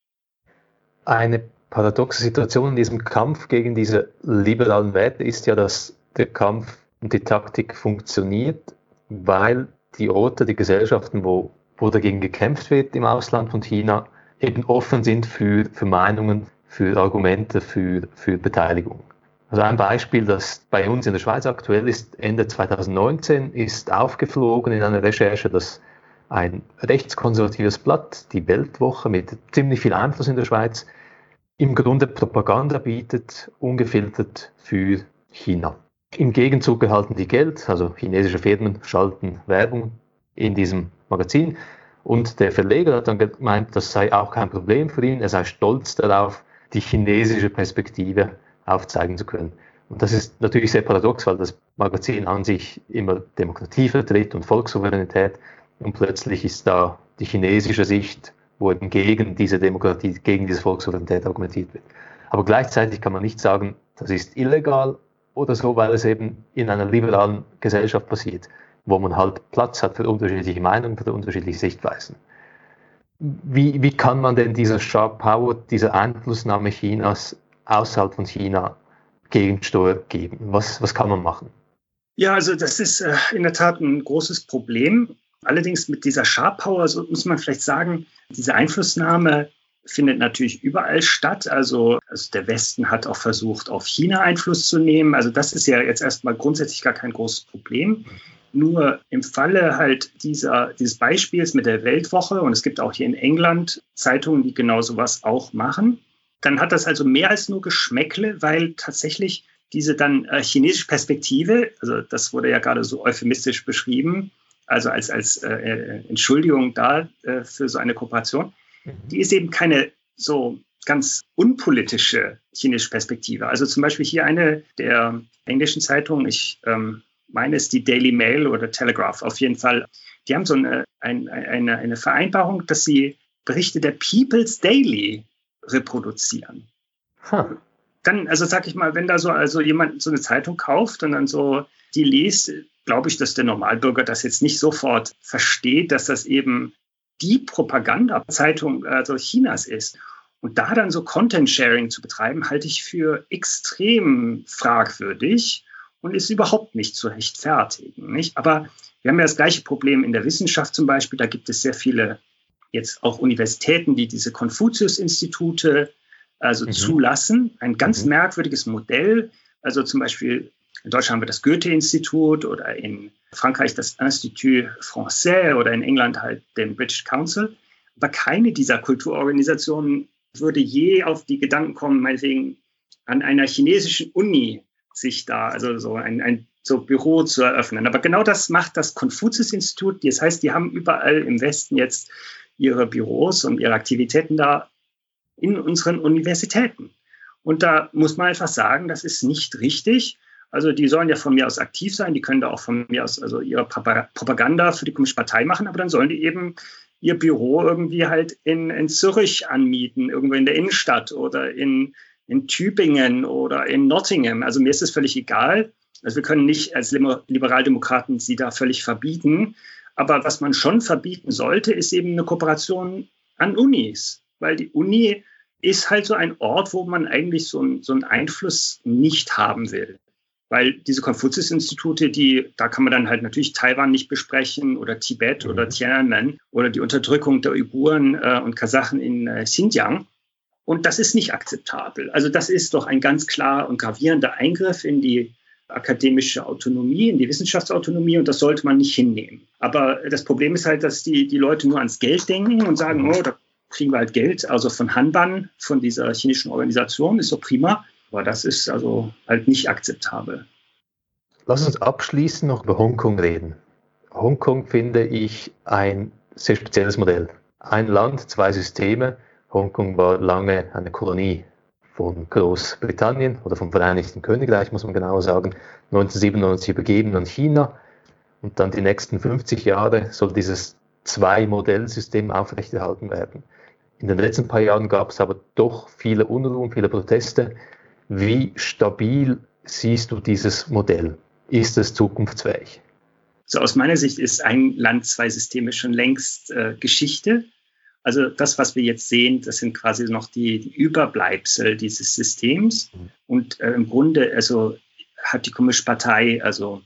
Eine paradoxe Situation in diesem Kampf gegen diese liberalen Werte ist ja, dass der Kampf und die Taktik funktioniert, weil die Orte, die Gesellschaften, wo, wo dagegen gekämpft wird im Ausland von China, eben offen sind für, für Meinungen, für Argumente, für, für Beteiligung. Also ein Beispiel, das bei uns in der Schweiz aktuell ist, Ende 2019 ist aufgeflogen in einer Recherche, dass ein rechtskonservatives Blatt, die Weltwoche, mit ziemlich viel Einfluss in der Schweiz, im Grunde Propaganda bietet, ungefiltert für China. Im Gegenzug erhalten die Geld, also chinesische Firmen schalten Werbung in diesem Magazin. Und der Verleger hat dann gemeint, das sei auch kein Problem für ihn, er sei stolz darauf, die chinesische Perspektive aufzeigen zu können. Und das ist natürlich sehr paradox, weil das Magazin an sich immer Demokratie vertritt und Volkssouveränität und plötzlich ist da die chinesische Sicht, wo eben gegen diese Demokratie, gegen diese Volkssouveränität argumentiert wird. Aber gleichzeitig kann man nicht sagen, das ist illegal oder so, weil es eben in einer liberalen Gesellschaft passiert, wo man halt Platz hat für unterschiedliche Meinungen, für unterschiedliche Sichtweisen. Wie, wie kann man denn dieser Sharp Power, dieser Einflussnahme Chinas außerhalb von China Gegensteuer geben? Was, was kann man machen? Ja, also das ist äh, in der Tat ein großes Problem. Allerdings mit dieser Sharp Power so muss man vielleicht sagen, diese Einflussnahme findet natürlich überall statt. Also, also, der Westen hat auch versucht, auf China Einfluss zu nehmen. Also das ist ja jetzt erstmal grundsätzlich gar kein großes Problem. Nur im Falle halt dieser, dieses Beispiels mit der Weltwoche, und es gibt auch hier in England Zeitungen, die genau sowas auch machen, dann hat das also mehr als nur Geschmäckle, weil tatsächlich diese dann äh, chinesische Perspektive, also das wurde ja gerade so euphemistisch beschrieben, also als, als äh, äh Entschuldigung da äh, für so eine Kooperation, mhm. die ist eben keine so ganz unpolitische chinesische Perspektive. Also zum Beispiel hier eine der englischen Zeitungen, ich ähm, meine es die Daily Mail oder Telegraph auf jeden Fall, die haben so eine, ein, eine, eine Vereinbarung, dass sie Berichte der People's Daily reproduzieren. Huh. Dann, also sag ich mal, wenn da so also jemand so eine Zeitung kauft und dann so die liest, glaube ich, dass der Normalbürger das jetzt nicht sofort versteht, dass das eben die Propaganda-Zeitung also Chinas ist. Und da dann so Content-Sharing zu betreiben, halte ich für extrem fragwürdig und ist überhaupt nicht zu rechtfertigen. Nicht? Aber wir haben ja das gleiche Problem in der Wissenschaft zum Beispiel. Da gibt es sehr viele jetzt auch Universitäten, die diese Konfuzius-Institute also mhm. zulassen. Ein ganz mhm. merkwürdiges Modell. Also zum Beispiel in Deutschland haben wir das Goethe-Institut oder in Frankreich das Institut Français oder in England halt den British Council. Aber keine dieser Kulturorganisationen würde je auf die Gedanken kommen, meinetwegen an einer chinesischen Uni sich da, also so ein, ein so Büro zu eröffnen. Aber genau das macht das Konfuzius-Institut. Das heißt, die haben überall im Westen jetzt ihre Büros und ihre Aktivitäten da in unseren Universitäten. Und da muss man einfach sagen, das ist nicht richtig. Also die sollen ja von mir aus aktiv sein, die können da auch von mir aus also ihre Propaganda für die Kommunistische Partei machen, aber dann sollen die eben ihr Büro irgendwie halt in, in Zürich anmieten, irgendwo in der Innenstadt oder in, in Tübingen oder in Nottingham. Also mir ist es völlig egal. Also wir können nicht als Liberaldemokraten sie da völlig verbieten. Aber was man schon verbieten sollte, ist eben eine Kooperation an Unis, weil die Uni ist halt so ein Ort, wo man eigentlich so, ein, so einen Einfluss nicht haben will. weil diese Konfuzius-Institute, die, da kann man dann halt natürlich Taiwan nicht besprechen oder Tibet mhm. oder Tiananmen oder die Unterdrückung der Uiguren äh, und Kasachen in äh, Xinjiang. Und das ist nicht akzeptabel. Also das ist doch ein ganz klar und gravierender Eingriff in die akademische Autonomie, in die Wissenschaftsautonomie und das sollte man nicht hinnehmen. Aber das Problem ist halt, dass die, die Leute nur ans Geld denken und sagen, mhm. oh, da kriegen wir halt Geld, also von Hanban, von dieser chinesischen Organisation, ist so prima. Aber das ist also halt nicht akzeptabel. Lass uns abschließend noch über Hongkong reden. Hongkong finde ich ein sehr spezielles Modell. Ein Land, zwei Systeme. Hongkong war lange eine Kolonie von Großbritannien oder vom Vereinigten Königreich, muss man genauer sagen, 1997 übergeben an China. Und dann die nächsten 50 Jahre soll dieses Zwei-Modell-System aufrechterhalten werden. In den letzten paar Jahren gab es aber doch viele Unruhen, viele Proteste. Wie stabil siehst du dieses Modell? Ist es zukunftsfähig? So aus meiner Sicht ist ein Land, zwei Systeme schon längst äh, Geschichte. Also das, was wir jetzt sehen, das sind quasi noch die, Überbleibsel dieses Systems. Mhm. Und äh, im Grunde, also hat die Kommunistische Partei also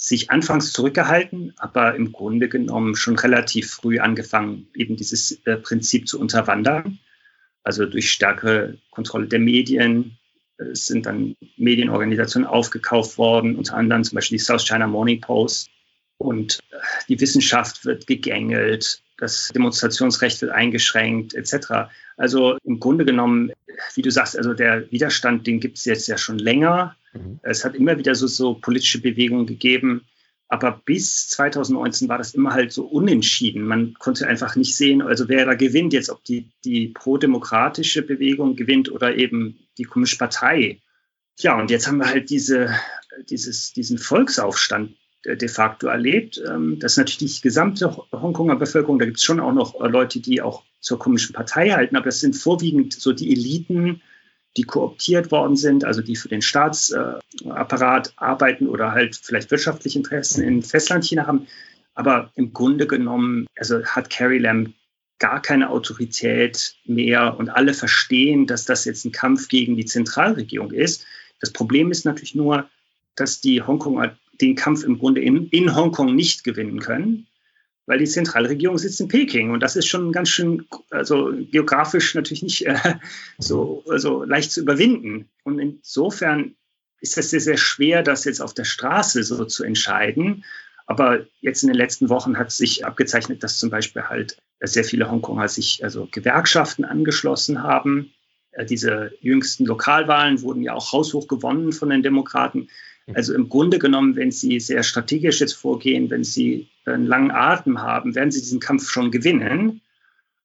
sich anfangs zurückgehalten, aber im Grunde genommen schon relativ früh angefangen, eben dieses äh, Prinzip zu unterwandern. Also durch stärkere Kontrolle der Medien, es sind dann Medienorganisationen aufgekauft worden, unter anderem zum Beispiel die South China Morning Post. Und äh, die Wissenschaft wird gegängelt, das Demonstrationsrecht wird eingeschränkt, etc. Also im Grunde genommen, wie du sagst, also der Widerstand, den gibt es jetzt ja schon länger. Mhm. Es hat immer wieder so, so politische Bewegungen gegeben, aber bis 2019 war das immer halt so unentschieden. Man konnte einfach nicht sehen, also wer da gewinnt jetzt, ob die, die pro-demokratische Bewegung gewinnt oder eben die Kommunistische Partei. Ja, und jetzt haben wir halt diese, dieses, diesen Volksaufstand de facto erlebt. Ähm, das ist natürlich die gesamte Hongkonger Bevölkerung. Da gibt es schon auch noch äh, Leute, die auch zur Kommunistischen Partei halten, aber das sind vorwiegend so die Eliten, die kooptiert worden sind, also die für den Staatsapparat arbeiten oder halt vielleicht wirtschaftliche Interessen in Festlandchina haben. Aber im Grunde genommen, also hat Carrie Lam gar keine Autorität mehr und alle verstehen, dass das jetzt ein Kampf gegen die Zentralregierung ist. Das Problem ist natürlich nur, dass die Hongkonger den Kampf im Grunde in, in Hongkong nicht gewinnen können, weil die Zentralregierung sitzt in Peking und das ist schon ganz schön, also geografisch natürlich nicht äh, so also leicht zu überwinden. Und insofern ist es sehr, sehr schwer, das jetzt auf der Straße so zu entscheiden. Aber jetzt in den letzten Wochen hat sich abgezeichnet, dass zum Beispiel halt sehr viele Hongkonger sich also Gewerkschaften angeschlossen haben. Äh, diese jüngsten Lokalwahlen wurden ja auch haushoch gewonnen von den Demokraten. Also im Grunde genommen, wenn Sie sehr strategisch jetzt vorgehen, wenn Sie einen langen Atem haben, werden Sie diesen Kampf schon gewinnen.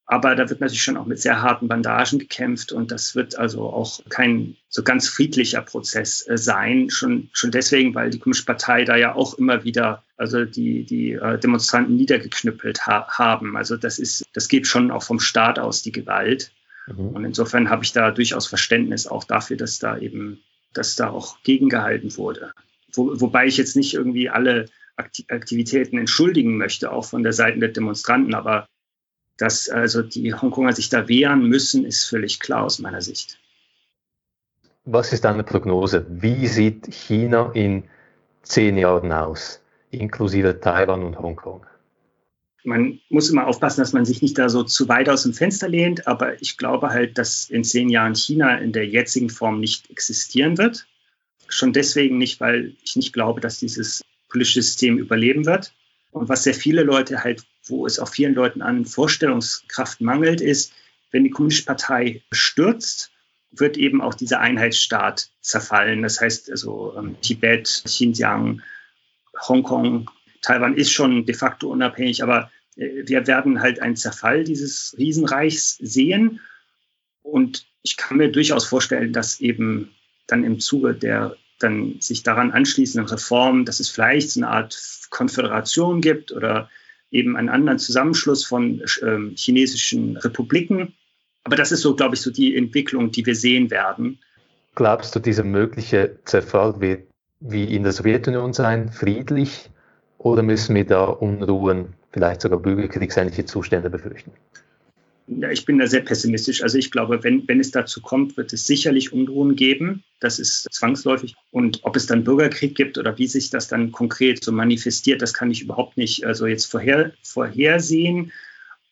Aber da wird natürlich schon auch mit sehr harten Bandagen gekämpft und das wird also auch kein so ganz friedlicher Prozess äh, sein. Schon, schon deswegen, weil die Kommunistische Partei da ja auch immer wieder also die, die äh, Demonstranten niedergeknüppelt ha haben. Also das ist, das geht schon auch vom Staat aus, die Gewalt. Mhm. Und insofern habe ich da durchaus Verständnis auch dafür, dass da eben dass da auch gegengehalten wurde. Wo, wobei ich jetzt nicht irgendwie alle Aktivitäten entschuldigen möchte, auch von der Seite der Demonstranten, aber dass also die Hongkonger sich da wehren müssen, ist völlig klar aus meiner Sicht. Was ist deine Prognose? Wie sieht China in zehn Jahren aus, inklusive Taiwan und Hongkong? Man muss immer aufpassen, dass man sich nicht da so zu weit aus dem Fenster lehnt, aber ich glaube halt, dass in zehn Jahren China in der jetzigen Form nicht existieren wird. Schon deswegen nicht, weil ich nicht glaube, dass dieses politische System überleben wird. Und was sehr viele Leute halt, wo es auch vielen Leuten an Vorstellungskraft mangelt, ist, wenn die Kommunistische Partei stürzt, wird eben auch dieser Einheitsstaat zerfallen. Das heißt also ähm, Tibet, Xinjiang, Hongkong, Taiwan ist schon de facto unabhängig, aber wir werden halt einen Zerfall dieses Riesenreichs sehen. Und ich kann mir durchaus vorstellen, dass eben dann im Zuge der dann sich daran anschließenden Reformen, dass es vielleicht so eine Art Konföderation gibt oder eben einen anderen Zusammenschluss von äh, chinesischen Republiken. Aber das ist so, glaube ich, so die Entwicklung, die wir sehen werden. Glaubst du, dieser mögliche Zerfall wird wie in der Sowjetunion sein, friedlich? Oder müssen wir da Unruhen, vielleicht sogar bürgerkriegsähnliche Zustände befürchten? Ja, ich bin da sehr pessimistisch. Also ich glaube, wenn, wenn es dazu kommt, wird es sicherlich Unruhen geben. Das ist zwangsläufig. Und ob es dann Bürgerkrieg gibt oder wie sich das dann konkret so manifestiert, das kann ich überhaupt nicht also jetzt vorher, vorhersehen.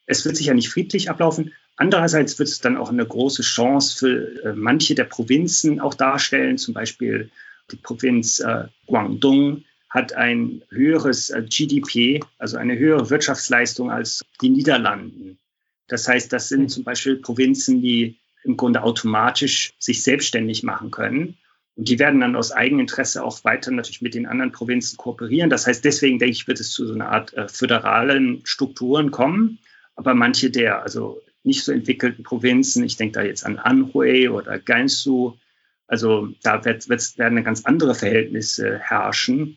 Es wird sicher nicht friedlich ablaufen. Andererseits wird es dann auch eine große Chance für äh, manche der Provinzen auch darstellen. Zum Beispiel die Provinz äh, Guangdong hat ein höheres äh, GDP, also eine höhere Wirtschaftsleistung als die Niederlanden. Das heißt, das sind zum Beispiel Provinzen, die im Grunde automatisch sich selbstständig machen können. Und die werden dann aus Eigeninteresse auch weiter natürlich mit den anderen Provinzen kooperieren. Das heißt, deswegen denke ich, wird es zu so einer Art äh, föderalen Strukturen kommen. Aber manche der also nicht so entwickelten Provinzen, ich denke da jetzt an Anhui oder Gansu, also da wird, wird, werden ganz andere Verhältnisse herrschen.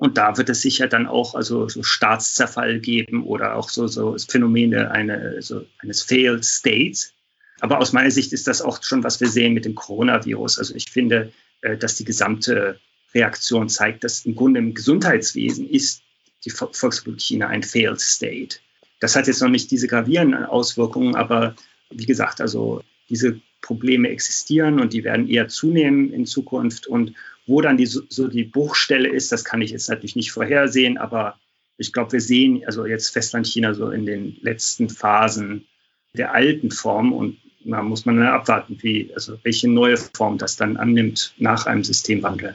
Und da wird es sicher dann auch also so Staatszerfall geben oder auch so, so Phänomene eine, so eines Failed States. Aber aus meiner Sicht ist das auch schon, was wir sehen mit dem Coronavirus. Also ich finde, äh, dass die gesamte Reaktion zeigt, dass im Grunde im Gesundheitswesen ist die Volksrepublik China ein Failed State. Das hat jetzt noch nicht diese gravierenden Auswirkungen, aber wie gesagt, also diese Probleme existieren und die werden eher zunehmen in Zukunft. Und wo dann die, so die Bruchstelle ist, das kann ich jetzt natürlich nicht vorhersehen, aber ich glaube, wir sehen also jetzt Festlandchina so in den letzten Phasen der alten Form und da muss man dann abwarten, wie, also welche neue Form das dann annimmt nach einem Systemwandel.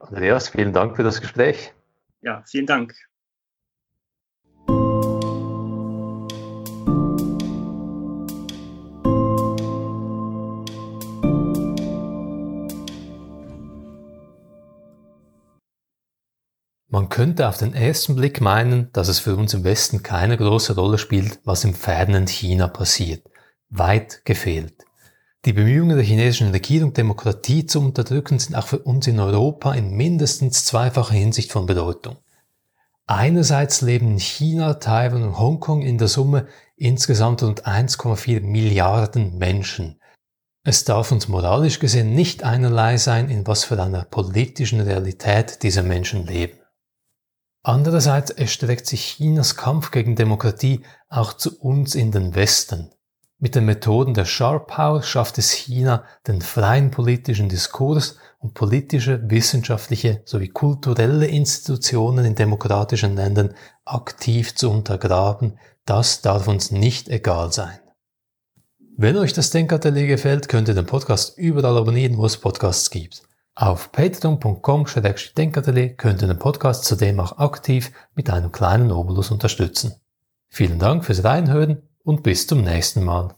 Andreas, vielen Dank für das Gespräch. Ja, vielen Dank. Könnte auf den ersten Blick meinen, dass es für uns im Westen keine große Rolle spielt, was im fernen China passiert. Weit gefehlt. Die Bemühungen der chinesischen Regierung, Demokratie zu unterdrücken, sind auch für uns in Europa in mindestens zweifacher Hinsicht von Bedeutung. Einerseits leben in China, Taiwan und Hongkong in der Summe insgesamt rund 1,4 Milliarden Menschen. Es darf uns moralisch gesehen nicht einerlei sein, in was für einer politischen Realität diese Menschen leben. Andererseits erstreckt sich Chinas Kampf gegen Demokratie auch zu uns in den Westen. Mit den Methoden der Sharp Power schafft es China, den freien politischen Diskurs und politische, wissenschaftliche sowie kulturelle Institutionen in demokratischen Ländern aktiv zu untergraben. Das darf uns nicht egal sein. Wenn euch das Denkatelier gefällt, könnt ihr den Podcast überall abonnieren, wo es Podcasts gibt. Auf patreon.com-denkatelier könnt ihr den Podcast zudem auch aktiv mit einem kleinen Obolus unterstützen. Vielen Dank fürs Reinhören und bis zum nächsten Mal.